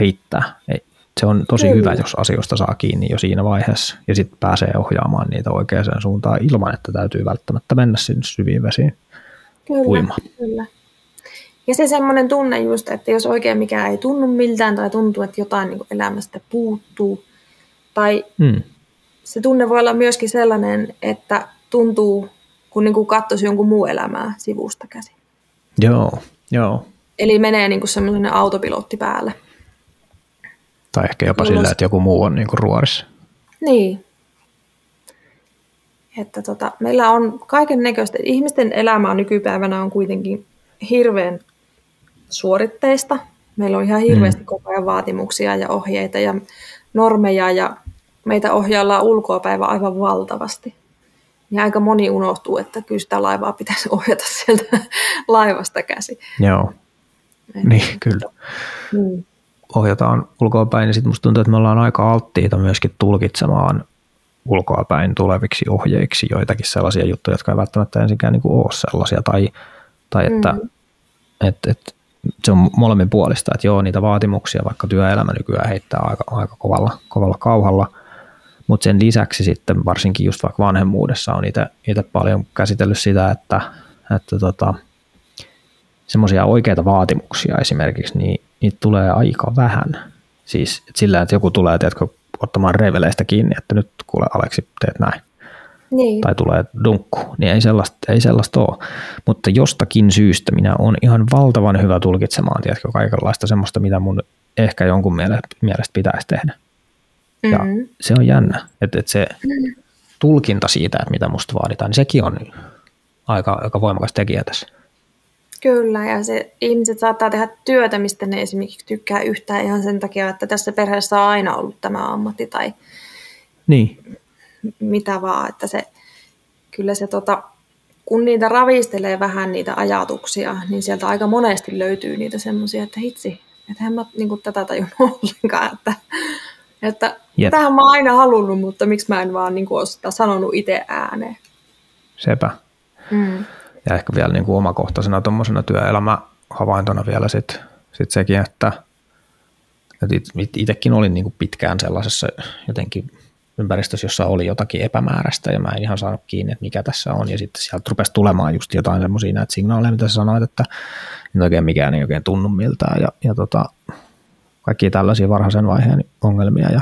riittää. Ei, se on tosi Kyllä. hyvä, jos asioista saa kiinni jo siinä vaiheessa ja sitten pääsee ohjaamaan niitä oikeaan suuntaan ilman, että täytyy välttämättä mennä sinne syviin vesiin kyllä, uimaan. Kyllä. Ja se semmoinen tunne just, että jos oikein mikään ei tunnu miltään tai tuntuu, että jotain niin elämästä puuttuu, tai mm. se tunne voi olla myöskin sellainen, että tuntuu, kun niin kuin katsoisi jonkun muu elämää sivusta käsin. Joo, joo. Eli menee niin kuin semmoinen autopilotti päälle. Tai ehkä jopa Jolloin... sillä, että joku muu on niin kuin ruorissa. Niin. että tota, meillä on kaiken näköistä, ihmisten elämä nykypäivänä on kuitenkin hirveän suoritteista. Meillä on ihan hirveästi mm. koko ajan vaatimuksia ja ohjeita ja normeja ja meitä ohjaillaan ulkoapäivä aivan valtavasti. Ja aika moni unohtuu, että kyllä sitä laivaa pitäisi ohjata sieltä laivasta käsi. Joo, Et... niin kyllä. Mm. Ohjataan ulkoapäin, niin sitten musta tuntuu, että me ollaan aika alttiita myöskin tulkitsemaan ulkoapäin tuleviksi ohjeiksi joitakin sellaisia juttuja, jotka ei välttämättä ensinkään niin ole sellaisia, tai, tai että mm. et, et, se on molemmin puolista, että joo, niitä vaatimuksia vaikka työelämä nykyään heittää aika, aika kovalla, kovalla kauhalla, mutta sen lisäksi sitten varsinkin just vaikka vanhemmuudessa on itse paljon käsitellyt sitä, että, että tota, semmoisia oikeita vaatimuksia esimerkiksi, niin niitä tulee aika vähän. Siis että sillä, että joku tulee tiedätkö, ottamaan reveleistä kiinni, että nyt kuule Aleksi, teet näin. Niin. Tai tulee dunkku, niin ei sellaista, ei sellaista ole. Mutta jostakin syystä minä olen ihan valtavan hyvä tulkitsemaan, tiedätkö, kaikenlaista semmoista, mitä mun ehkä jonkun mielestä pitäisi tehdä. Ja mm-hmm. se on jännä, että, että se tulkinta siitä, että mitä musta vaaditaan, niin sekin on aika, aika voimakas tekijä tässä. Kyllä, ja se, ihmiset saattaa tehdä työtä, mistä ne esimerkiksi tykkää yhtään ihan sen takia, että tässä perheessä on aina ollut tämä ammatti tai niin. Mitä vaan, että se, kyllä se tota, kun niitä ravistelee vähän niitä ajatuksia, niin sieltä aika monesti löytyy niitä semmoisia, että hitsi, että en mä niin kuin, tätä tajunnut ollenkaan, että, että yep. tähän mä oon aina halunnut, mutta miksi mä en vaan niin kuin, ole sitä sanonut itse ääneen. Sepä. Mm. Ja ehkä vielä niin kuin omakohtaisena tuommoisena työelämähavaintona vielä sit, sit sekin, että, että itsekin olin niin kuin pitkään sellaisessa jotenkin ympäristössä, jossa oli jotakin epämääräistä ja mä en ihan saanut kiinni, että mikä tässä on. Ja sitten sieltä rupesi tulemaan just jotain semmoisia näitä signaaleja, mitä sä sanoit, että nyt oikein mikään ei oikein tunnu miltään ja, ja tota, kaikki tällaisia varhaisen vaiheen ongelmia. Ja,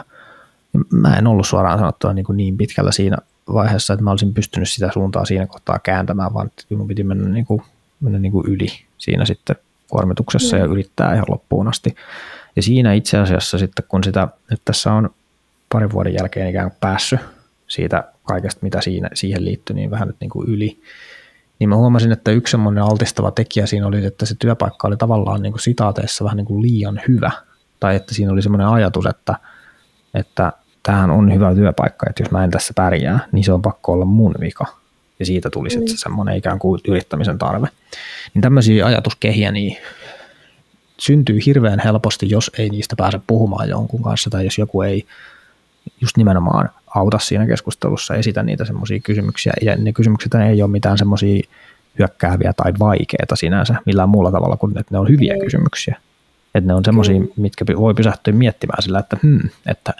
ja mä en ollut suoraan sanottuna niin, kuin niin pitkällä siinä vaiheessa, että mä olisin pystynyt sitä suuntaa siinä kohtaa kääntämään, vaan mun piti mennä, niin kuin, mennä niin kuin yli siinä sitten kuormituksessa mm. ja yrittää ihan loppuun asti. Ja siinä itse asiassa sitten, kun sitä nyt tässä on parin vuoden jälkeen ikään kuin päässyt siitä kaikesta, mitä siinä, siihen liittyy, niin vähän nyt niin kuin yli, niin mä huomasin, että yksi semmoinen altistava tekijä siinä oli, että se työpaikka oli tavallaan niin kuin sitaateissa vähän niin kuin liian hyvä. Tai että siinä oli semmoinen ajatus, että, että tämähän on hyvä työpaikka, että jos mä en tässä pärjää, niin se on pakko olla mun vika. Ja siitä tuli sitten mm. se semmoinen ikään kuin yrittämisen tarve. Niin tämmöisiä ajatuskehiä niin syntyy hirveän helposti, jos ei niistä pääse puhumaan jonkun kanssa, tai jos joku ei just nimenomaan auta siinä keskustelussa, esitä niitä semmoisia kysymyksiä, ja ne kysymykset ei ole mitään semmoisia hyökkääviä tai vaikeita sinänsä millään muulla tavalla kuin, että ne on hyviä kysymyksiä. Että ne on semmoisia, mitkä voi pysähtyä miettimään sillä, että hmm, että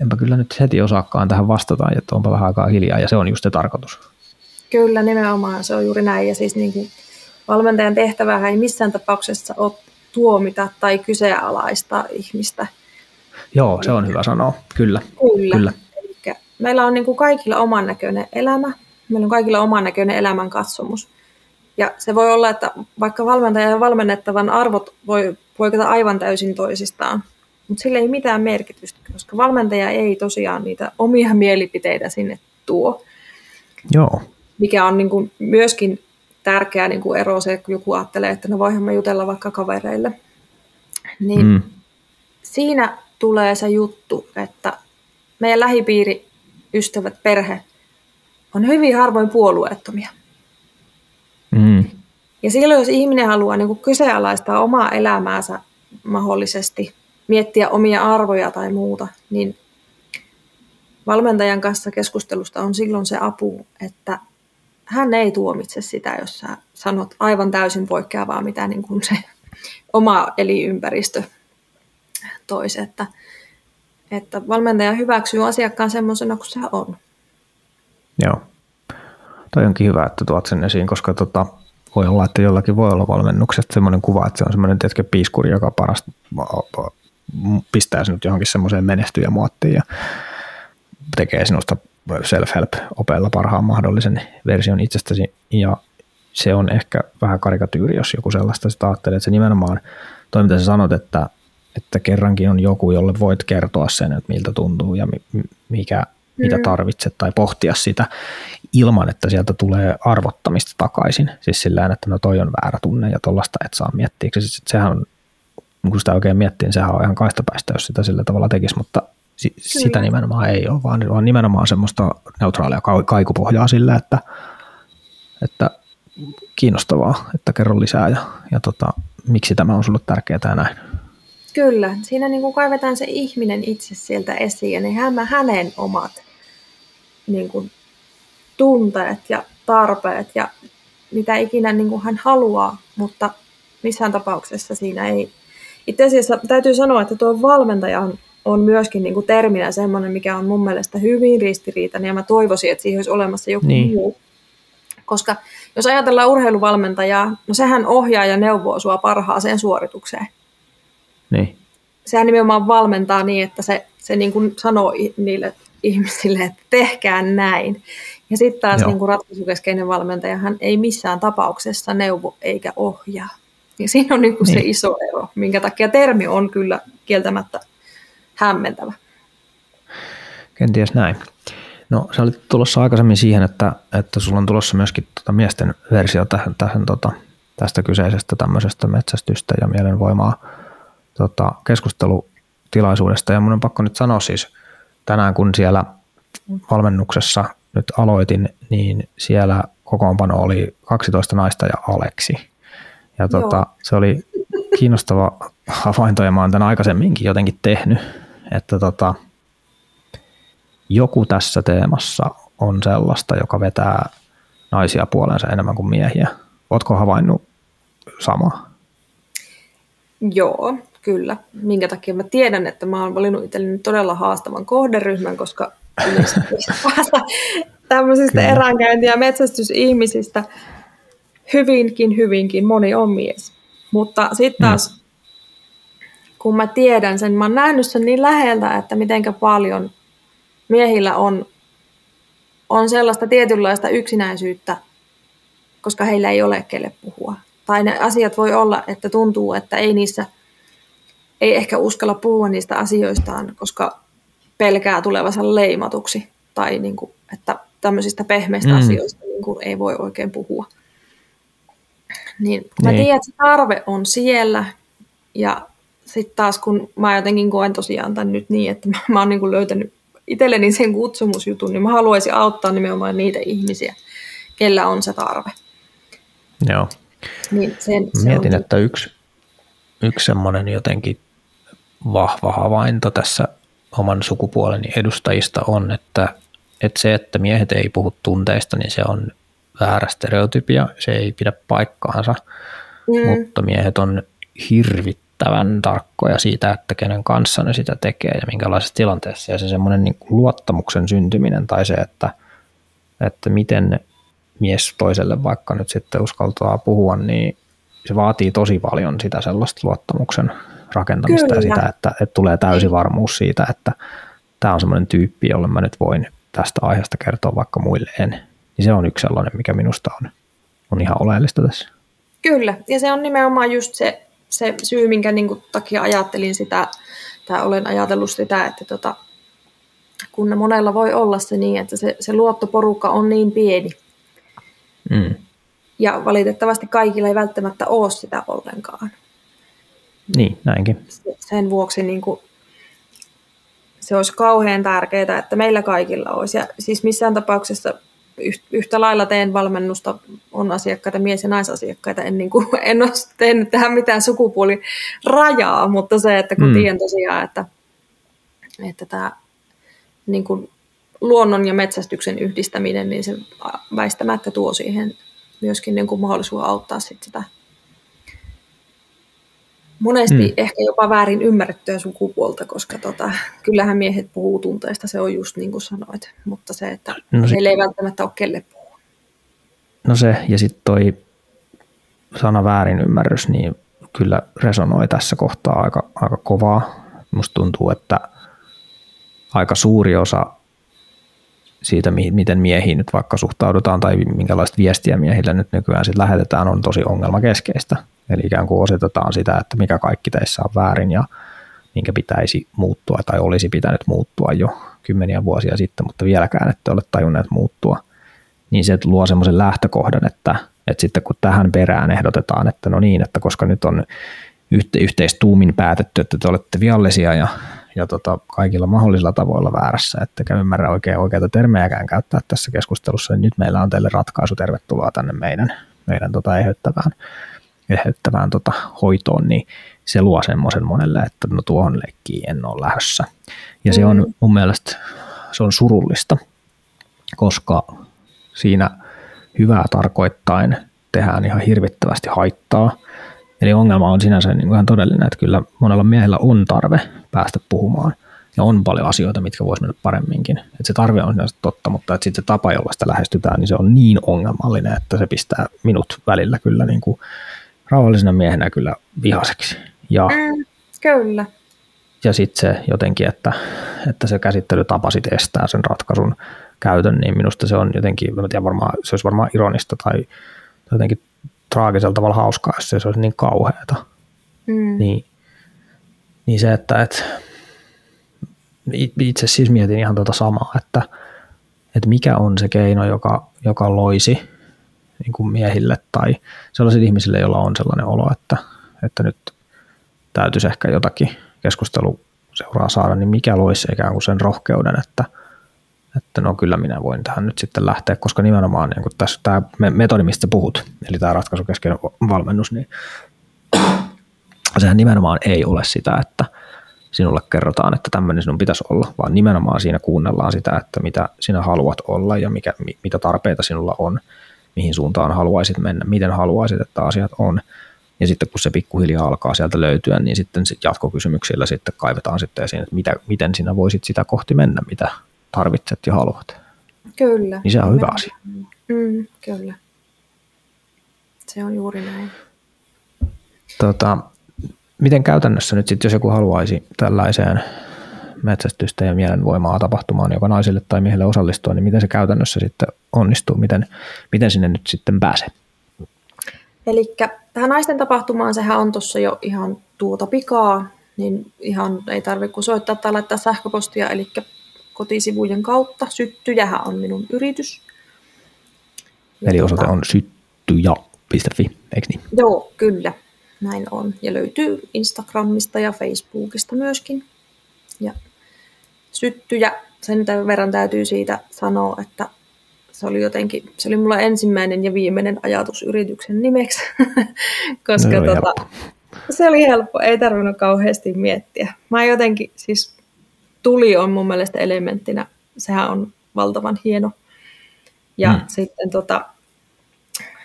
enpä kyllä nyt heti osaakaan tähän vastata, että onpa vähän aikaa hiljaa, ja se on just se tarkoitus. Kyllä, nimenomaan, se on juuri näin, ja siis niin kuin valmentajan tehtävä ei missään tapauksessa ole tuomita tai kyseenalaista ihmistä. Joo, se on hyvä sanoa, kyllä. Kyllä. kyllä. Elikkä meillä on niin kuin kaikilla oman näköinen elämä, meillä on kaikilla oman näköinen elämän katsomus. Ja se voi olla, että vaikka valmentajan ja valmennettavan arvot voi poiketa aivan täysin toisistaan, mutta sillä ei mitään merkitystä, koska valmentaja ei tosiaan niitä omia mielipiteitä sinne tuo. Joo. Mikä on niin kuin myöskin tärkeä niin kuin ero se, kun joku ajattelee, että no voihan me jutella vaikka kavereille. Niin mm. siinä tulee se juttu, että meidän lähipiiri, ystävät, perhe on hyvin harvoin puolueettomia. Mm. Ja silloin, jos ihminen haluaa niin kyseenalaistaa omaa elämäänsä mahdollisesti, miettiä omia arvoja tai muuta, niin valmentajan kanssa keskustelusta on silloin se apu, että hän ei tuomitse sitä, jos sä sanot aivan täysin poikkeavaa, mitä niin kuin se oma elinympäristö toisi. Että, että valmentaja hyväksyy asiakkaan semmoisena kuin se on. Joo. Toi onkin hyvä, että tuot sen esiin, koska tota, voi olla, että jollakin voi olla valmennuksesta semmoinen kuva, että se on semmoinen tietenkin piiskuri, joka parasta pistää sinut johonkin semmoiseen menestyjämuottiin ja tekee sinusta self-help-opeilla parhaan mahdollisen version itsestäsi ja se on ehkä vähän karikatyyri, jos joku sellaista sitä ajattelee, että se nimenomaan, toi mitä sä sanot, että, että kerrankin on joku, jolle voit kertoa sen, että miltä tuntuu ja mikä, mitä mm. tarvitset, tai pohtia sitä ilman, että sieltä tulee arvottamista takaisin. Siis sillä että no toi on väärä tunne ja tollasta et saa miettiä. Siis sehän on, kun sitä oikein miettii, niin sehän on ihan kaistapäistä, jos sitä sillä tavalla tekisi, mutta si- sitä nimenomaan ei ole, vaan, vaan nimenomaan semmoista neutraalia kaikupohjaa sillä, että, että kiinnostavaa, että kerro lisää ja, ja tota, miksi tämä on sulle tärkeää ja näin. Kyllä, siinä niin kuin kaivetaan se ihminen itse sieltä esiin ja niin hän, hänen omat niin kuin, tunteet ja tarpeet ja mitä ikinä niin kuin hän haluaa, mutta missään tapauksessa siinä ei. Itse asiassa täytyy sanoa, että tuo valmentaja on, on myöskin niin kuin terminä semmoinen, mikä on mun mielestä hyvin ristiriitainen ja mä toivoisin, että siihen olisi olemassa joku niin. muu. Koska jos ajatellaan urheiluvalmentajaa, no sehän ohjaa ja neuvoo sua parhaaseen suoritukseen. Niin. Sehän nimenomaan valmentaa niin, että se, se niin kuin sanoo niille ihmisille, että tehkää näin. Ja sitten taas niin kuin ratkaisukeskeinen valmentaja, hän ei missään tapauksessa neuvo eikä ohjaa. Ja siinä on niin kuin niin. se iso ero, minkä takia termi on kyllä kieltämättä hämmentävä. Kenties näin. No sä olit tulossa aikaisemmin siihen, että, että sulla on tulossa myöskin tota miesten versio tähän, tähän tota, tästä kyseisestä tämmöisestä metsästystä ja mielenvoimaa tota, keskustelutilaisuudesta. Ja mun on pakko nyt sanoa siis tänään, kun siellä valmennuksessa nyt aloitin, niin siellä kokoonpano oli 12 naista ja Aleksi. Ja tota, se oli kiinnostava havainto, ja mä oon tämän aikaisemminkin jotenkin tehnyt, että tota, joku tässä teemassa on sellaista, joka vetää naisia puolensa enemmän kuin miehiä. Ootko havainnut samaa? Joo, kyllä. Minkä takia mä tiedän, että mä oon valinnut itselleni todella haastavan kohderyhmän, koska tämmöisistä Kyllä. eräänkäynti- ja metsästysihmisistä hyvinkin, hyvinkin moni on mies. Mutta sitten taas, mm. kun mä tiedän sen, mä oon nähnyt sen niin läheltä, että mitenkä paljon miehillä on, on sellaista tietynlaista yksinäisyyttä, koska heillä ei ole kelle puhua. Tai ne asiat voi olla, että tuntuu, että ei niissä – ei ehkä uskalla puhua niistä asioistaan, koska pelkää tulevansa leimatuksi tai niin kuin, että tämmöisistä pehmeistä mm. asioista niin kuin ei voi oikein puhua. Niin, mä niin. tiedän, että se tarve on siellä ja sitten taas kun mä jotenkin koen tosiaan tämän nyt niin, että mä, mä oon niin kuin löytänyt itselleni sen kutsumusjutun, niin mä haluaisin auttaa nimenomaan niitä ihmisiä, kellä on se tarve. Joo. Niin sen, se Mietin, on... että yksi, yksi semmoinen jotenkin vahva havainto tässä oman sukupuoleni edustajista on, että, että se, että miehet ei puhu tunteista, niin se on väärä stereotypia, se ei pidä paikkaansa, mm. mutta miehet on hirvittävän tarkkoja siitä, että kenen kanssa ne sitä tekee ja minkälaisessa tilanteessa. Ja se semmoinen niin luottamuksen syntyminen tai se, että, että miten mies toiselle vaikka nyt sitten uskaltaa puhua, niin se vaatii tosi paljon sitä sellaista luottamuksen rakentamista Kyllä. ja sitä, että, että tulee täysi varmuus siitä, että tämä on semmoinen tyyppi, jolle mä nyt voin tästä aiheesta kertoa vaikka muille en. Niin se on yksi sellainen, mikä minusta on, on ihan oleellista tässä. Kyllä, ja se on nimenomaan just se, se syy, minkä niin kuin, takia ajattelin sitä, tai olen ajatellut sitä, että tota, kun monella voi olla se niin, että se, se luottoporukka on niin pieni. Mm. Ja valitettavasti kaikilla ei välttämättä ole sitä ollenkaan. Niin, näinkin. Sen vuoksi niin kuin, se olisi kauhean tärkeää, että meillä kaikilla olisi. Ja siis missään tapauksessa yhtä lailla teen valmennusta, on asiakkaita, mies- ja naisasiakkaita, en, niin kuin, en ole tehnyt tähän mitään sukupuolirajaa, mutta se, että kun mm. tiedän tosiaan, että, että tämä niin kuin luonnon ja metsästyksen yhdistäminen, niin se väistämättä tuo siihen myöskin niin kuin mahdollisuus auttaa sit sitä monesti mm. ehkä jopa väärin ymmärrettyä sukupuolta, koska tota, kyllähän miehet puhuu tunteista, se on just niin kuin sanoit, mutta se, että no se, heillä ei välttämättä ole kelle puhua. No se, ja sitten toi sana väärinymmärrys, niin kyllä resonoi tässä kohtaa aika, aika kovaa. Musta tuntuu, että aika suuri osa siitä, miten miehiin nyt vaikka suhtaudutaan tai minkälaista viestiä miehille nyt nykyään sit lähetetään, on tosi ongelmakeskeistä. Eli ikään kuin osoitetaan sitä, että mikä kaikki teissä on väärin ja minkä pitäisi muuttua tai olisi pitänyt muuttua jo. kymmeniä vuosia sitten, mutta vieläkään ette ole tajunneet muuttua, niin se luo semmoisen lähtökohdan, että, että sitten kun tähän perään ehdotetaan, että no niin, että koska nyt on yhte, yhteistuumin päätetty, että te olette viallisia ja, ja tota, kaikilla mahdollisilla tavoilla väärässä, että ymmärrä oikein oikeita termejäkään käyttää tässä keskustelussa, niin nyt meillä on teille ratkaisu, tervetuloa tänne meidän, meidän tota eheyttävään, eheyttävään tota hoitoon, niin se luo semmoisen monelle, että no tuohon leikkiin en ole lähdössä. Ja se on mm. mun mielestä se on surullista, koska siinä hyvää tarkoittain tehdään ihan hirvittävästi haittaa. Eli ongelma on sinänsä niin ihan todellinen, että kyllä monella miehellä on tarve päästä puhumaan. Ja on paljon asioita, mitkä voisi mennä paremminkin. Että se tarve on sinänsä totta, mutta että sitten se tapa, jolla sitä lähestytään, niin se on niin ongelmallinen, että se pistää minut välillä kyllä niin kuin rauhallisena miehenä kyllä vihaseksi. Ja, mm, kyllä. Ja sitten se jotenkin, että, että se käsittelytapa sitten estää sen ratkaisun käytön, niin minusta se on jotenkin, en tiedä, varmaan, se olisi varmaan ironista tai jotenkin traagisella tavalla hauskaa, jos se olisi niin kauheata. Mm. Niin, niin se, että et, itse siis mietin ihan tuota samaa, että, että mikä on se keino, joka, joka loisi niin kuin miehille tai sellaisille ihmisille, joilla on sellainen olo, että, että nyt täytyisi ehkä jotakin keskustelua saada, niin mikä loisi ikään kuin sen rohkeuden, että, että no kyllä minä voin tähän nyt sitten lähteä, koska nimenomaan niin kuin tässä tämä metodi, mistä puhut, eli tämä ratkaisukeskeinen valmennus, niin sehän nimenomaan ei ole sitä, että sinulle kerrotaan, että tämmöinen sinun pitäisi olla, vaan nimenomaan siinä kuunnellaan sitä, että mitä sinä haluat olla ja mikä, mitä tarpeita sinulla on, mihin suuntaan haluaisit mennä, miten haluaisit, että asiat on. Ja sitten kun se pikkuhiljaa alkaa sieltä löytyä, niin sitten sit jatkokysymyksillä sitten kaivetaan sitten esiin, että mitä, miten sinä voisit sitä kohti mennä, mitä tarvitset ja haluat. Kyllä. Niin se on hyvä asia. Mm, kyllä. Se on juuri näin. Tota, miten käytännössä nyt sitten, jos joku haluaisi tällaiseen metsästystä ja mielenvoimaa tapahtumaan joka naisille tai miehelle osallistua, niin miten se käytännössä sitten onnistuu, miten, miten sinne nyt sitten pääsee? Eli tähän naisten tapahtumaan sehän on tuossa jo ihan tuota pikaa, niin ihan ei tarvitse kuin soittaa tai laittaa sähköpostia, eli kotisivujen kautta. Syttyjähän on minun yritys. Ja Eli osoite tuota, on syttyja.fi, eikö niin? Joo, kyllä, näin on. Ja löytyy Instagramista ja Facebookista myöskin. Ja syttyjä, sen verran täytyy siitä sanoa, että se oli jotenkin, se oli mulla ensimmäinen ja viimeinen ajatus yrityksen nimeksi, koska no, tota, se oli helppo, ei tarvinnut kauheasti miettiä. Mä jotenkin, siis tuli on mun mielestä elementtinä, sehän on valtavan hieno. Ja mm. sitten tota,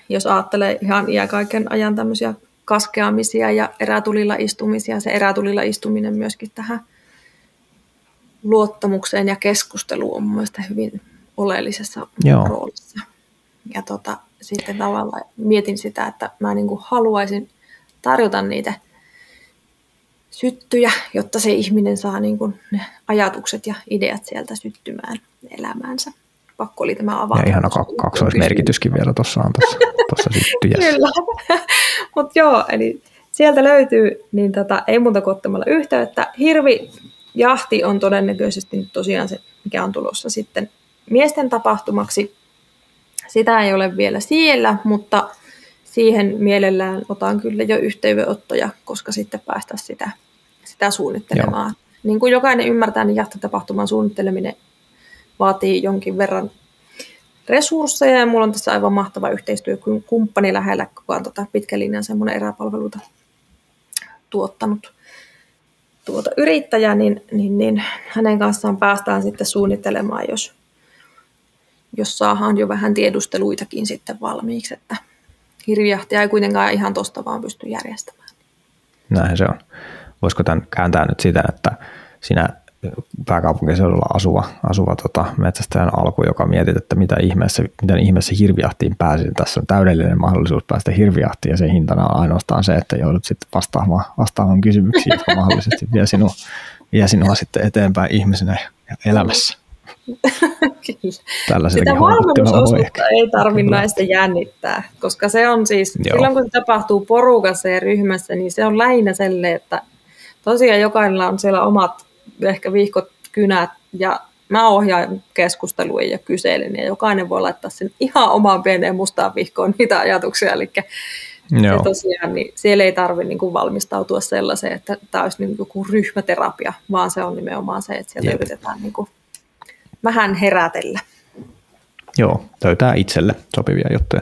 jos ajattelee ihan iäkaiken ajan tämmöisiä kaskeamisia ja erätulilla istumisia, se erätulilla istuminen myöskin tähän luottamukseen ja keskusteluun on mun mielestä hyvin oleellisessa Joo. roolissa. Ja tota, sitten tavallaan mietin sitä, että mä niin kuin haluaisin tarjota niitä syttyjä, jotta se ihminen saa niin kuin ne ajatukset ja ideat sieltä syttymään elämäänsä. Pakko oli tämä avata. Ja ihana kak- kaksoismerkityskin vielä tuossa on tuossa syttyjässä. Kyllä. Mutta joo, eli sieltä löytyy, niin tota, ei muuta kuin ottamalla yhteyttä. Hirvi jahti on todennäköisesti nyt tosiaan se, mikä on tulossa sitten miesten tapahtumaksi. Sitä ei ole vielä siellä, mutta siihen mielellään otan kyllä jo yhteydenottoja, koska sitten päästä sitä, sitä suunnittelemaan. Joo. Niin kuin jokainen ymmärtää, niin jahtotapahtuman suunnitteleminen vaatii jonkin verran resursseja ja mulla on tässä aivan mahtava yhteistyökumppani lähellä, joka on tota pitkän linjan semmoinen eräpalveluita tuottanut tuota yrittäjä, niin, niin, niin hänen kanssaan päästään sitten suunnittelemaan, jos, jos saadaan jo vähän tiedusteluitakin sitten valmiiksi, että hirvijahtia ei kuitenkaan ihan tosta vaan pysty järjestämään. Näin se on. Voisiko tämän kääntää nyt sitä, että sinä pääkaupunkiseudulla asuva, asuva tota, metsästäjän alku, joka mietit, että mitä ihmeessä, miten ihmeessä hirvijahtiin pääsin. Tässä on täydellinen mahdollisuus päästä hirvijahtiin ja sen hintana on ainoastaan se, että joudut sitten vastaamaan, vastaamaan kysymyksiin, jotka mahdollisesti vie sinua, vie sinua sitten eteenpäin ihmisenä ja elämässä. Sitä valmennusosuutta ei tarvitse näistä jännittää, koska se on siis, Joo. silloin kun se tapahtuu porukassa ja ryhmässä, niin se on lähinnä selle, että tosiaan jokaisella on siellä omat ehkä vihkot, kynät ja mä ohjaan keskusteluja ja kyselen, ja jokainen voi laittaa sen ihan omaan pieneen mustaan vihkoon mitä ajatuksia, eli Joo. Se tosiaan, niin siellä ei tarvitse niin valmistautua sellaiseen, että tämä olisi niin kuin ryhmäterapia, vaan se on nimenomaan se, että sieltä Jep. yritetään niin kuin vähän herätellä. Joo, löytää itselle sopivia juttuja.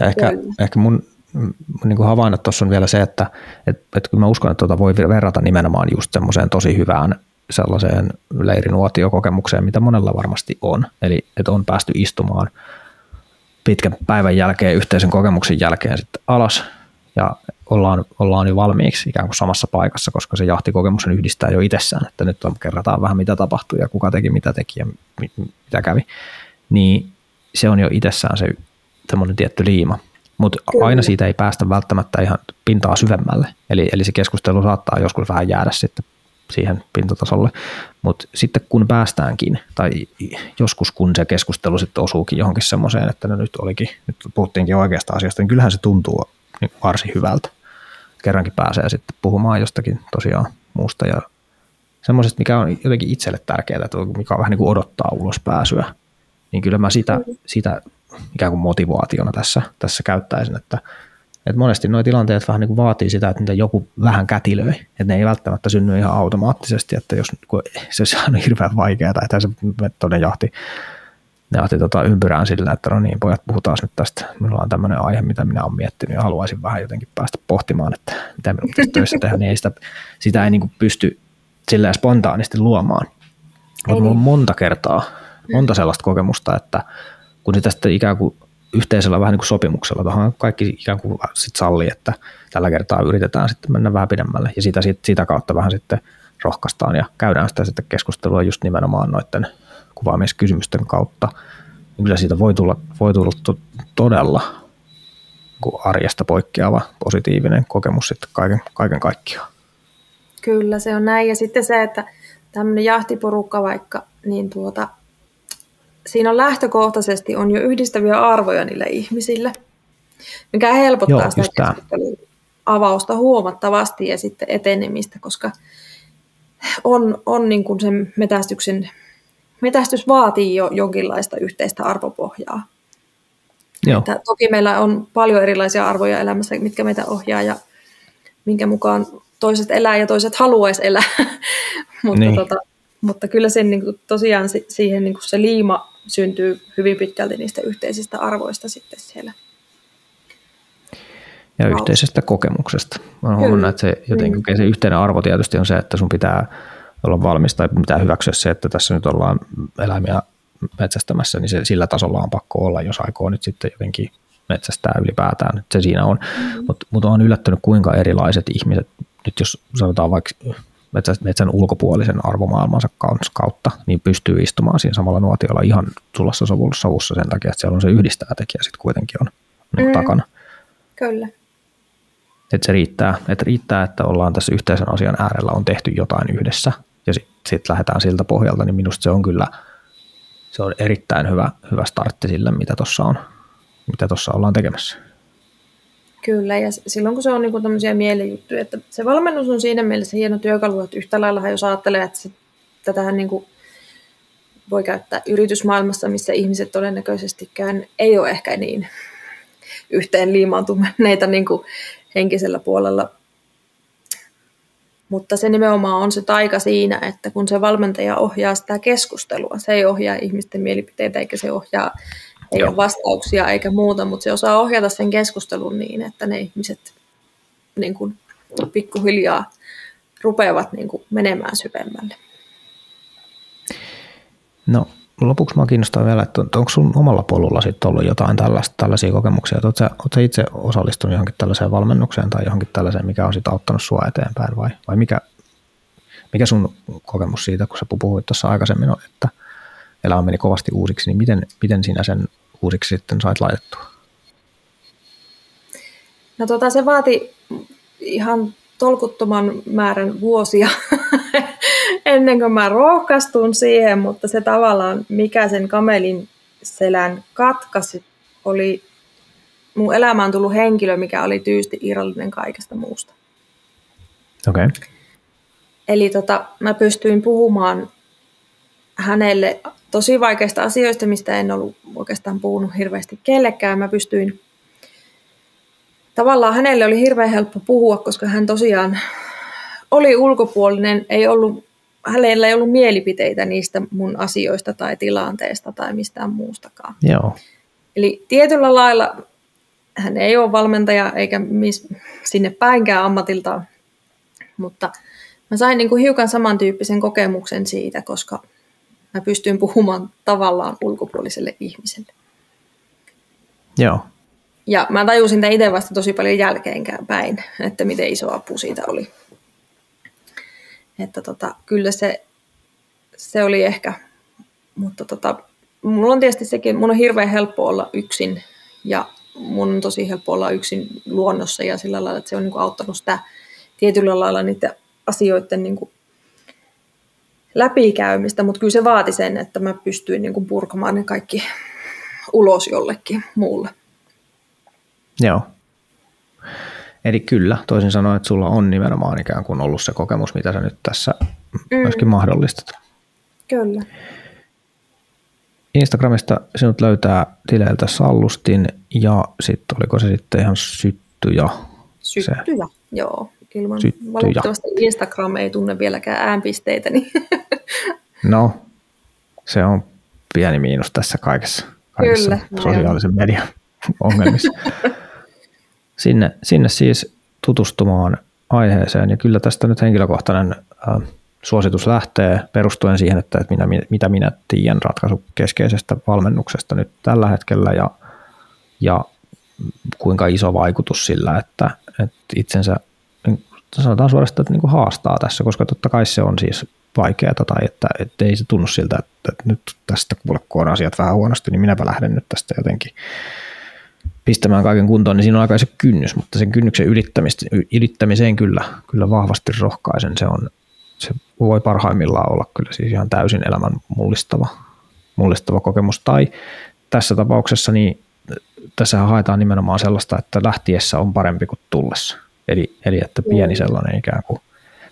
Ja ehkä, ehkä mun, mun niin kuin havainnot tuossa on vielä se, että et, et kun mä uskon, että tuota voi verrata nimenomaan just semmoiseen tosi hyvään sellaiseen leirinuotiokokemukseen, mitä monella varmasti on. Eli että on päästy istumaan pitkän päivän jälkeen, yhteisen kokemuksen jälkeen sitten alas ja ollaan, ollaan jo valmiiksi ikään kuin samassa paikassa, koska se jahtikokemus yhdistää jo itsessään, että nyt on, kerrataan vähän mitä tapahtui ja kuka teki, mitä teki ja mitä kävi, niin se on jo itsessään se semmoinen tietty liima. Mutta aina siitä ei päästä välttämättä ihan pintaa syvemmälle, eli, eli se keskustelu saattaa joskus vähän jäädä sitten siihen pintatasolle. Mutta sitten kun päästäänkin, tai joskus kun se keskustelu sitten osuukin johonkin semmoiseen, että no nyt olikin, nyt puhuttiinkin oikeasta asiasta, niin kyllähän se tuntuu varsin hyvältä. Kerrankin pääsee sitten puhumaan jostakin tosiaan muusta ja semmoisesta, mikä on jotenkin itselle tärkeää, että mikä on vähän niin kuin odottaa ulos pääsyä, niin kyllä mä sitä, sitä ikään kuin motivaationa tässä, tässä käyttäisin, että et monesti nuo tilanteet vähän niin kuin vaatii sitä, että niitä joku vähän kätilöi, että ne ei välttämättä synny ihan automaattisesti, että jos kun se on hirveän vaikeaa, että se metodin jahti, ne jahti tota ympyrään sillä, että no niin, pojat, puhutaan nyt tästä, minulla on tämmöinen aihe, mitä minä olen miettinyt ja haluaisin vähän jotenkin päästä pohtimaan, että mitä minun pitäisi töissä tehdä, niin ei sitä, sitä ei niin kuin pysty sillä spontaanisti luomaan. Mutta on monta kertaa, monta sellaista kokemusta, että kun sitä sitten ikään kuin yhteisellä vähän niin kuin sopimuksella, tuohon kaikki ikään kuin sit sallii, että tällä kertaa yritetään sitten mennä vähän pidemmälle ja sitä, sitä kautta vähän sitten rohkaistaan ja käydään sitä sitten keskustelua just nimenomaan noiden kuvaamiskysymysten kautta. Kyllä siitä voi tulla, voi tulla to, todella arjesta poikkeava positiivinen kokemus sitten kaiken, kaiken kaikkiaan. Kyllä se on näin ja sitten se, että tämmöinen jahtiporukka vaikka, niin tuota, siinä on lähtökohtaisesti on jo yhdistäviä arvoja niille ihmisille, mikä helpottaa Joo, sitä avausta huomattavasti ja sitten etenemistä, koska on, on niin kuin sen metästyksen, metästys vaatii jo jonkinlaista yhteistä arvopohjaa. Joo. Että toki meillä on paljon erilaisia arvoja elämässä, mitkä meitä ohjaa ja minkä mukaan toiset elää ja toiset haluaisi elää. Mutta niin. tota, mutta kyllä sen niin kuin, tosiaan siihen niin kuin se liima syntyy hyvin pitkälti niistä yhteisistä arvoista sitten siellä. Ja Valta. yhteisestä kokemuksesta. Mä olen huomannut, että se, jotenkin, mm. se yhteinen arvo tietysti on se, että sun pitää olla valmis tai pitää hyväksyä se, että tässä nyt ollaan eläimiä metsästämässä, niin se, sillä tasolla on pakko olla, jos aikoo nyt sitten jotenkin metsästää ylipäätään. Se siinä on. Mm. Mutta mut on yllättynyt, kuinka erilaiset ihmiset, nyt jos sanotaan vaikka metsän ulkopuolisen arvomaailmansa kautta, niin pystyy istumaan siinä samalla nuotiolla ihan sulassa sovussa sen takia, että siellä on se yhdistävä tekijä sitten kuitenkin on niin mm. takana. Kyllä. Että se riittää, että riittää, että ollaan tässä yhteisen asian äärellä, on tehty jotain yhdessä ja sitten sit lähdetään siltä pohjalta, niin minusta se on kyllä se on erittäin hyvä, hyvä startti sille, mitä tuossa on, mitä tuossa ollaan tekemässä. Kyllä, ja silloin kun se on niin tämmöisiä mielijuttuja, että se valmennus on siinä mielessä hieno työkalu, että yhtä lailla jos ajattelee, että se, tätähän niin kuin voi käyttää yritysmaailmassa, missä ihmiset todennäköisestikään ei ole ehkä niin yhteen liimaantuneita niin kuin henkisellä puolella. Mutta se nimenomaan on se taika siinä, että kun se valmentaja ohjaa sitä keskustelua, se ei ohjaa ihmisten mielipiteitä eikä se ohjaa ei Joo. ole vastauksia eikä muuta, mutta se osaa ohjata sen keskustelun niin, että ne ihmiset niin kuin, pikkuhiljaa rupeavat niin kuin, menemään syvemmälle. No lopuksi minua kiinnostaa vielä, että onko sun omalla polulla sitten ollut jotain tällaista, tällaisia kokemuksia, että oletko itse osallistunut johonkin tällaiseen valmennukseen tai johonkin tällaiseen, mikä on sitten auttanut sua eteenpäin vai, vai mikä, mikä sun kokemus siitä, kun sä puhuit tuossa aikaisemmin, että elämä meni kovasti uusiksi, niin miten, miten sinä sen uusiksi sitten sait laitettua? No tota, se vaati ihan tolkuttoman määrän vuosia ennen kuin mä rohkastun siihen, mutta se tavallaan, mikä sen kamelin selän katkasi, oli mun elämään tullut henkilö, mikä oli tyysti irrallinen kaikesta muusta. Okei. Okay. Eli tota, mä pystyin puhumaan hänelle tosi vaikeista asioista, mistä en ollut oikeastaan puhunut hirveästi kellekään. Mä pystyin, tavallaan hänelle oli hirveän helppo puhua, koska hän tosiaan oli ulkopuolinen, ei ollut, hänellä ei ollut mielipiteitä niistä mun asioista tai tilanteesta tai mistään muustakaan. Joo. Eli tietyllä lailla hän ei ole valmentaja eikä mis, sinne päinkään ammatiltaan, mutta mä sain niin kuin hiukan samantyyppisen kokemuksen siitä, koska mä pystyin puhumaan tavallaan ulkopuoliselle ihmiselle. Joo. Ja mä tajusin tämän itse vasta tosi paljon jälkeenkään päin, että miten iso apu siitä oli. Että tota, kyllä se, se oli ehkä, mutta tota, mulla on tietysti sekin, mun on hirveän helppo olla yksin ja mun on tosi helppo olla yksin luonnossa ja sillä lailla, että se on niin kuin auttanut sitä tietyllä lailla niiden asioiden niin kuin läpikäymistä, mutta kyllä se vaati sen, että mä pystyin niin kuin purkamaan ne kaikki ulos jollekin muulle. Joo. Eli kyllä, toisin sanoen, että sulla on nimenomaan ikään kuin ollut se kokemus, mitä sä nyt tässä mm. myöskin mahdollistat. Kyllä. Instagramista sinut löytää tileiltä Sallustin ja sitten oliko se sitten ihan syttyjä? Syttyjä, se. joo. Ilman, syttyjä. Valitettavasti Instagram ei tunne vieläkään äänpisteitä. Niin no, se on pieni miinus tässä kaikessa, kaikessa Kyllä, sosiaalisen median ongelmissa. sinne, sinne siis tutustumaan aiheeseen ja kyllä tästä nyt henkilökohtainen äh, suositus lähtee perustuen siihen, että, että minä, mitä minä tiedän ratkaisukeskeisestä valmennuksesta nyt tällä hetkellä ja, ja kuinka iso vaikutus sillä, että, että itsensä sanotaan suorastaan, että niin kuin haastaa tässä, koska totta kai se on siis vaikeaa tai että, että ei se tunnu siltä, että, että nyt tästä kuule, kun on asiat vähän huonosti, niin minäpä lähden nyt tästä jotenkin pistämään kaiken kuntoon, niin siinä on aika se kynnys, mutta sen kynnyksen ylittämiseen kyllä, kyllä vahvasti rohkaisen. Se, on, se voi parhaimmillaan olla kyllä siis ihan täysin elämän mullistava, mullistava kokemus. Tai tässä tapauksessa niin tässä haetaan nimenomaan sellaista, että lähtiessä on parempi kuin tullessa. Eli, eli että pieni sellainen ikään kuin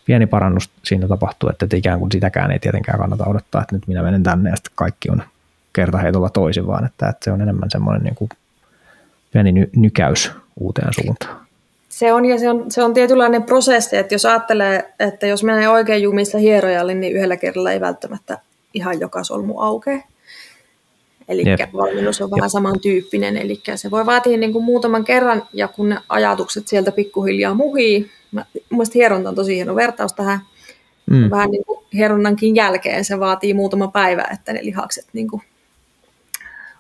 pieni parannus siinä tapahtuu, että ikään kuin sitäkään ei tietenkään kannata odottaa, että nyt minä menen tänne ja sitten kaikki on kertaheitolla toisin, vaan että, että se on enemmän semmoinen niin kuin pieni ny, nykäys uuteen suuntaan. Se on, ja se on, se on tietynlainen prosessi, että jos ajattelee, että jos menee oikein jumissa hierojalle, niin yhdellä kerralla ei välttämättä ihan joka solmu aukee. Eli valmennus on vähän samantyyppinen, eli se voi vaatia niin kuin muutaman kerran, ja kun ne ajatukset sieltä pikkuhiljaa muhii, Mielestäni hieronta on tosi hieno vertaus tähän, mm. vähän niin kuin hieronnankin jälkeen se vaatii muutama päivä, että ne lihakset niin kuin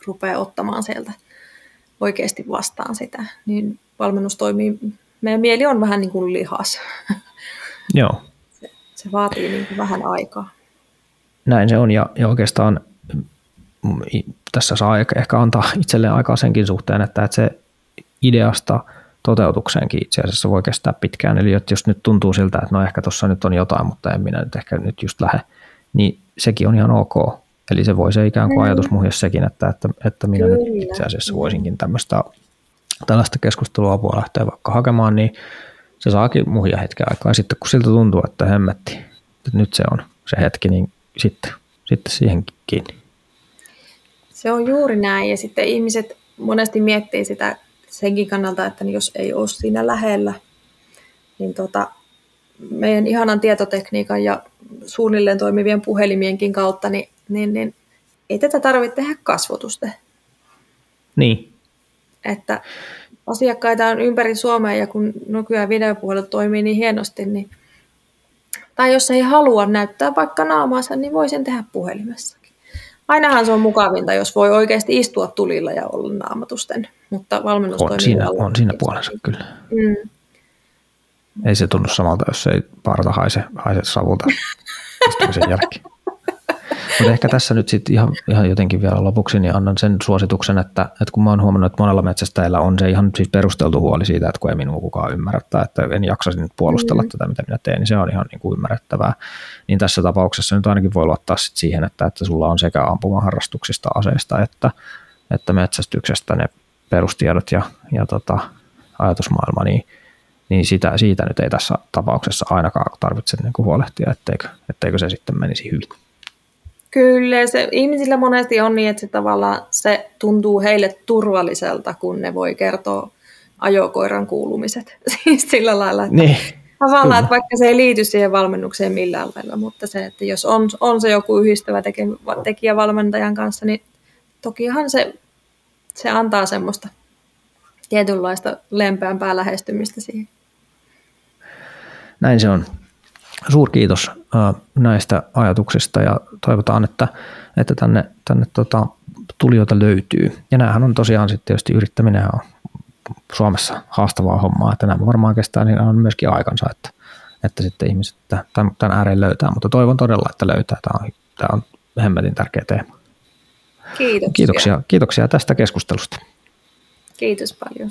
rupeaa ottamaan sieltä oikeasti vastaan sitä, niin valmennus toimii, meidän mieli on vähän niin kuin lihas. Joo. Se, se vaatii niin kuin vähän aikaa. Näin se on, ja, ja oikeastaan tässä saa ehkä antaa itselleen aikaa senkin suhteen, että, että se ideasta toteutukseenkin itse asiassa voi kestää pitkään. Eli jos nyt tuntuu siltä, että no ehkä tuossa nyt on jotain, mutta en minä nyt ehkä nyt just lähde, niin sekin on ihan ok. Eli se voi se ikään kuin mm. ajatus muhia sekin, että, että, että minä Kyllä. nyt itse asiassa voisinkin tämmöistä tällaista keskustelua apua lähteä vaikka hakemaan, niin se saakin muhia hetken aikaa. Sitten kun siltä tuntuu, että hemmetti, että nyt se on se hetki, niin sitten, sitten siihen kiinni. Se on juuri näin. Ja sitten ihmiset monesti miettii sitä senkin kannalta, että jos ei ole siinä lähellä, niin tota, meidän ihanan tietotekniikan ja suunnilleen toimivien puhelimienkin kautta, niin, niin, niin ei tätä tarvitse tehdä kasvotusten. Niin. Että asiakkaita on ympäri Suomea ja kun nykyään videopuhelut toimii niin hienosti, niin tai jos ei halua näyttää vaikka naamaansa, niin voi sen tehdä puhelimessakin. Ainahan se on mukavinta, jos voi oikeasti istua tulilla ja olla naamatusten, mutta valmennus on siinä, on siinä puolensa kyllä. Mm. Ei se tunnu samalta, jos ei parta haise, haise savulta sen jälkeen. Mutta ehkä tässä nyt sitten ihan, ihan jotenkin vielä lopuksi niin annan sen suosituksen, että, että kun mä oon huomannut, että monella metsästäjällä on se ihan siis perusteltu huoli siitä, että kun ei minua kukaan ymmärrä tai että en jaksaisi nyt puolustella mm. tätä, mitä minä teen, niin se on ihan niin kuin ymmärrettävää. Niin tässä tapauksessa nyt ainakin voi luottaa sit siihen, että, että sulla on sekä ampumaharrastuksista, aseista että, että metsästyksestä ne perustiedot ja, ja tota, ajatusmaailma, niin, niin sitä, siitä nyt ei tässä tapauksessa ainakaan tarvitse niin kuin huolehtia, etteikö, etteikö se sitten menisi hyvin. Kyllä, se ihmisillä monesti on niin, että se tavallaan se tuntuu heille turvalliselta, kun ne voi kertoa ajokoiran kuulumiset. Siis sillä lailla, että niin, tavallaan, kyllä. että vaikka se ei liity siihen valmennukseen millään lailla, mutta se, että jos on, on se joku yhdistävä tekijä valmentajan kanssa, niin tokihan se, se antaa semmoista tietynlaista lempeämpää lähestymistä siihen. Näin se on. Suurkiitos näistä ajatuksista ja toivotaan, että, että tänne, tänne tota, tulijoita löytyy. Ja näähän on tosiaan sitten tietysti yrittäminen on Suomessa haastavaa hommaa, että nämä varmaan kestää niin on myöskin aikansa, että, että sitten ihmiset tämän, tämän ääreen löytää, mutta toivon todella, että löytää. Tämä on, tämä on hemmetin tärkeä teema. Kiitoksia. Kiitoksia, kiitoksia tästä keskustelusta. Kiitos paljon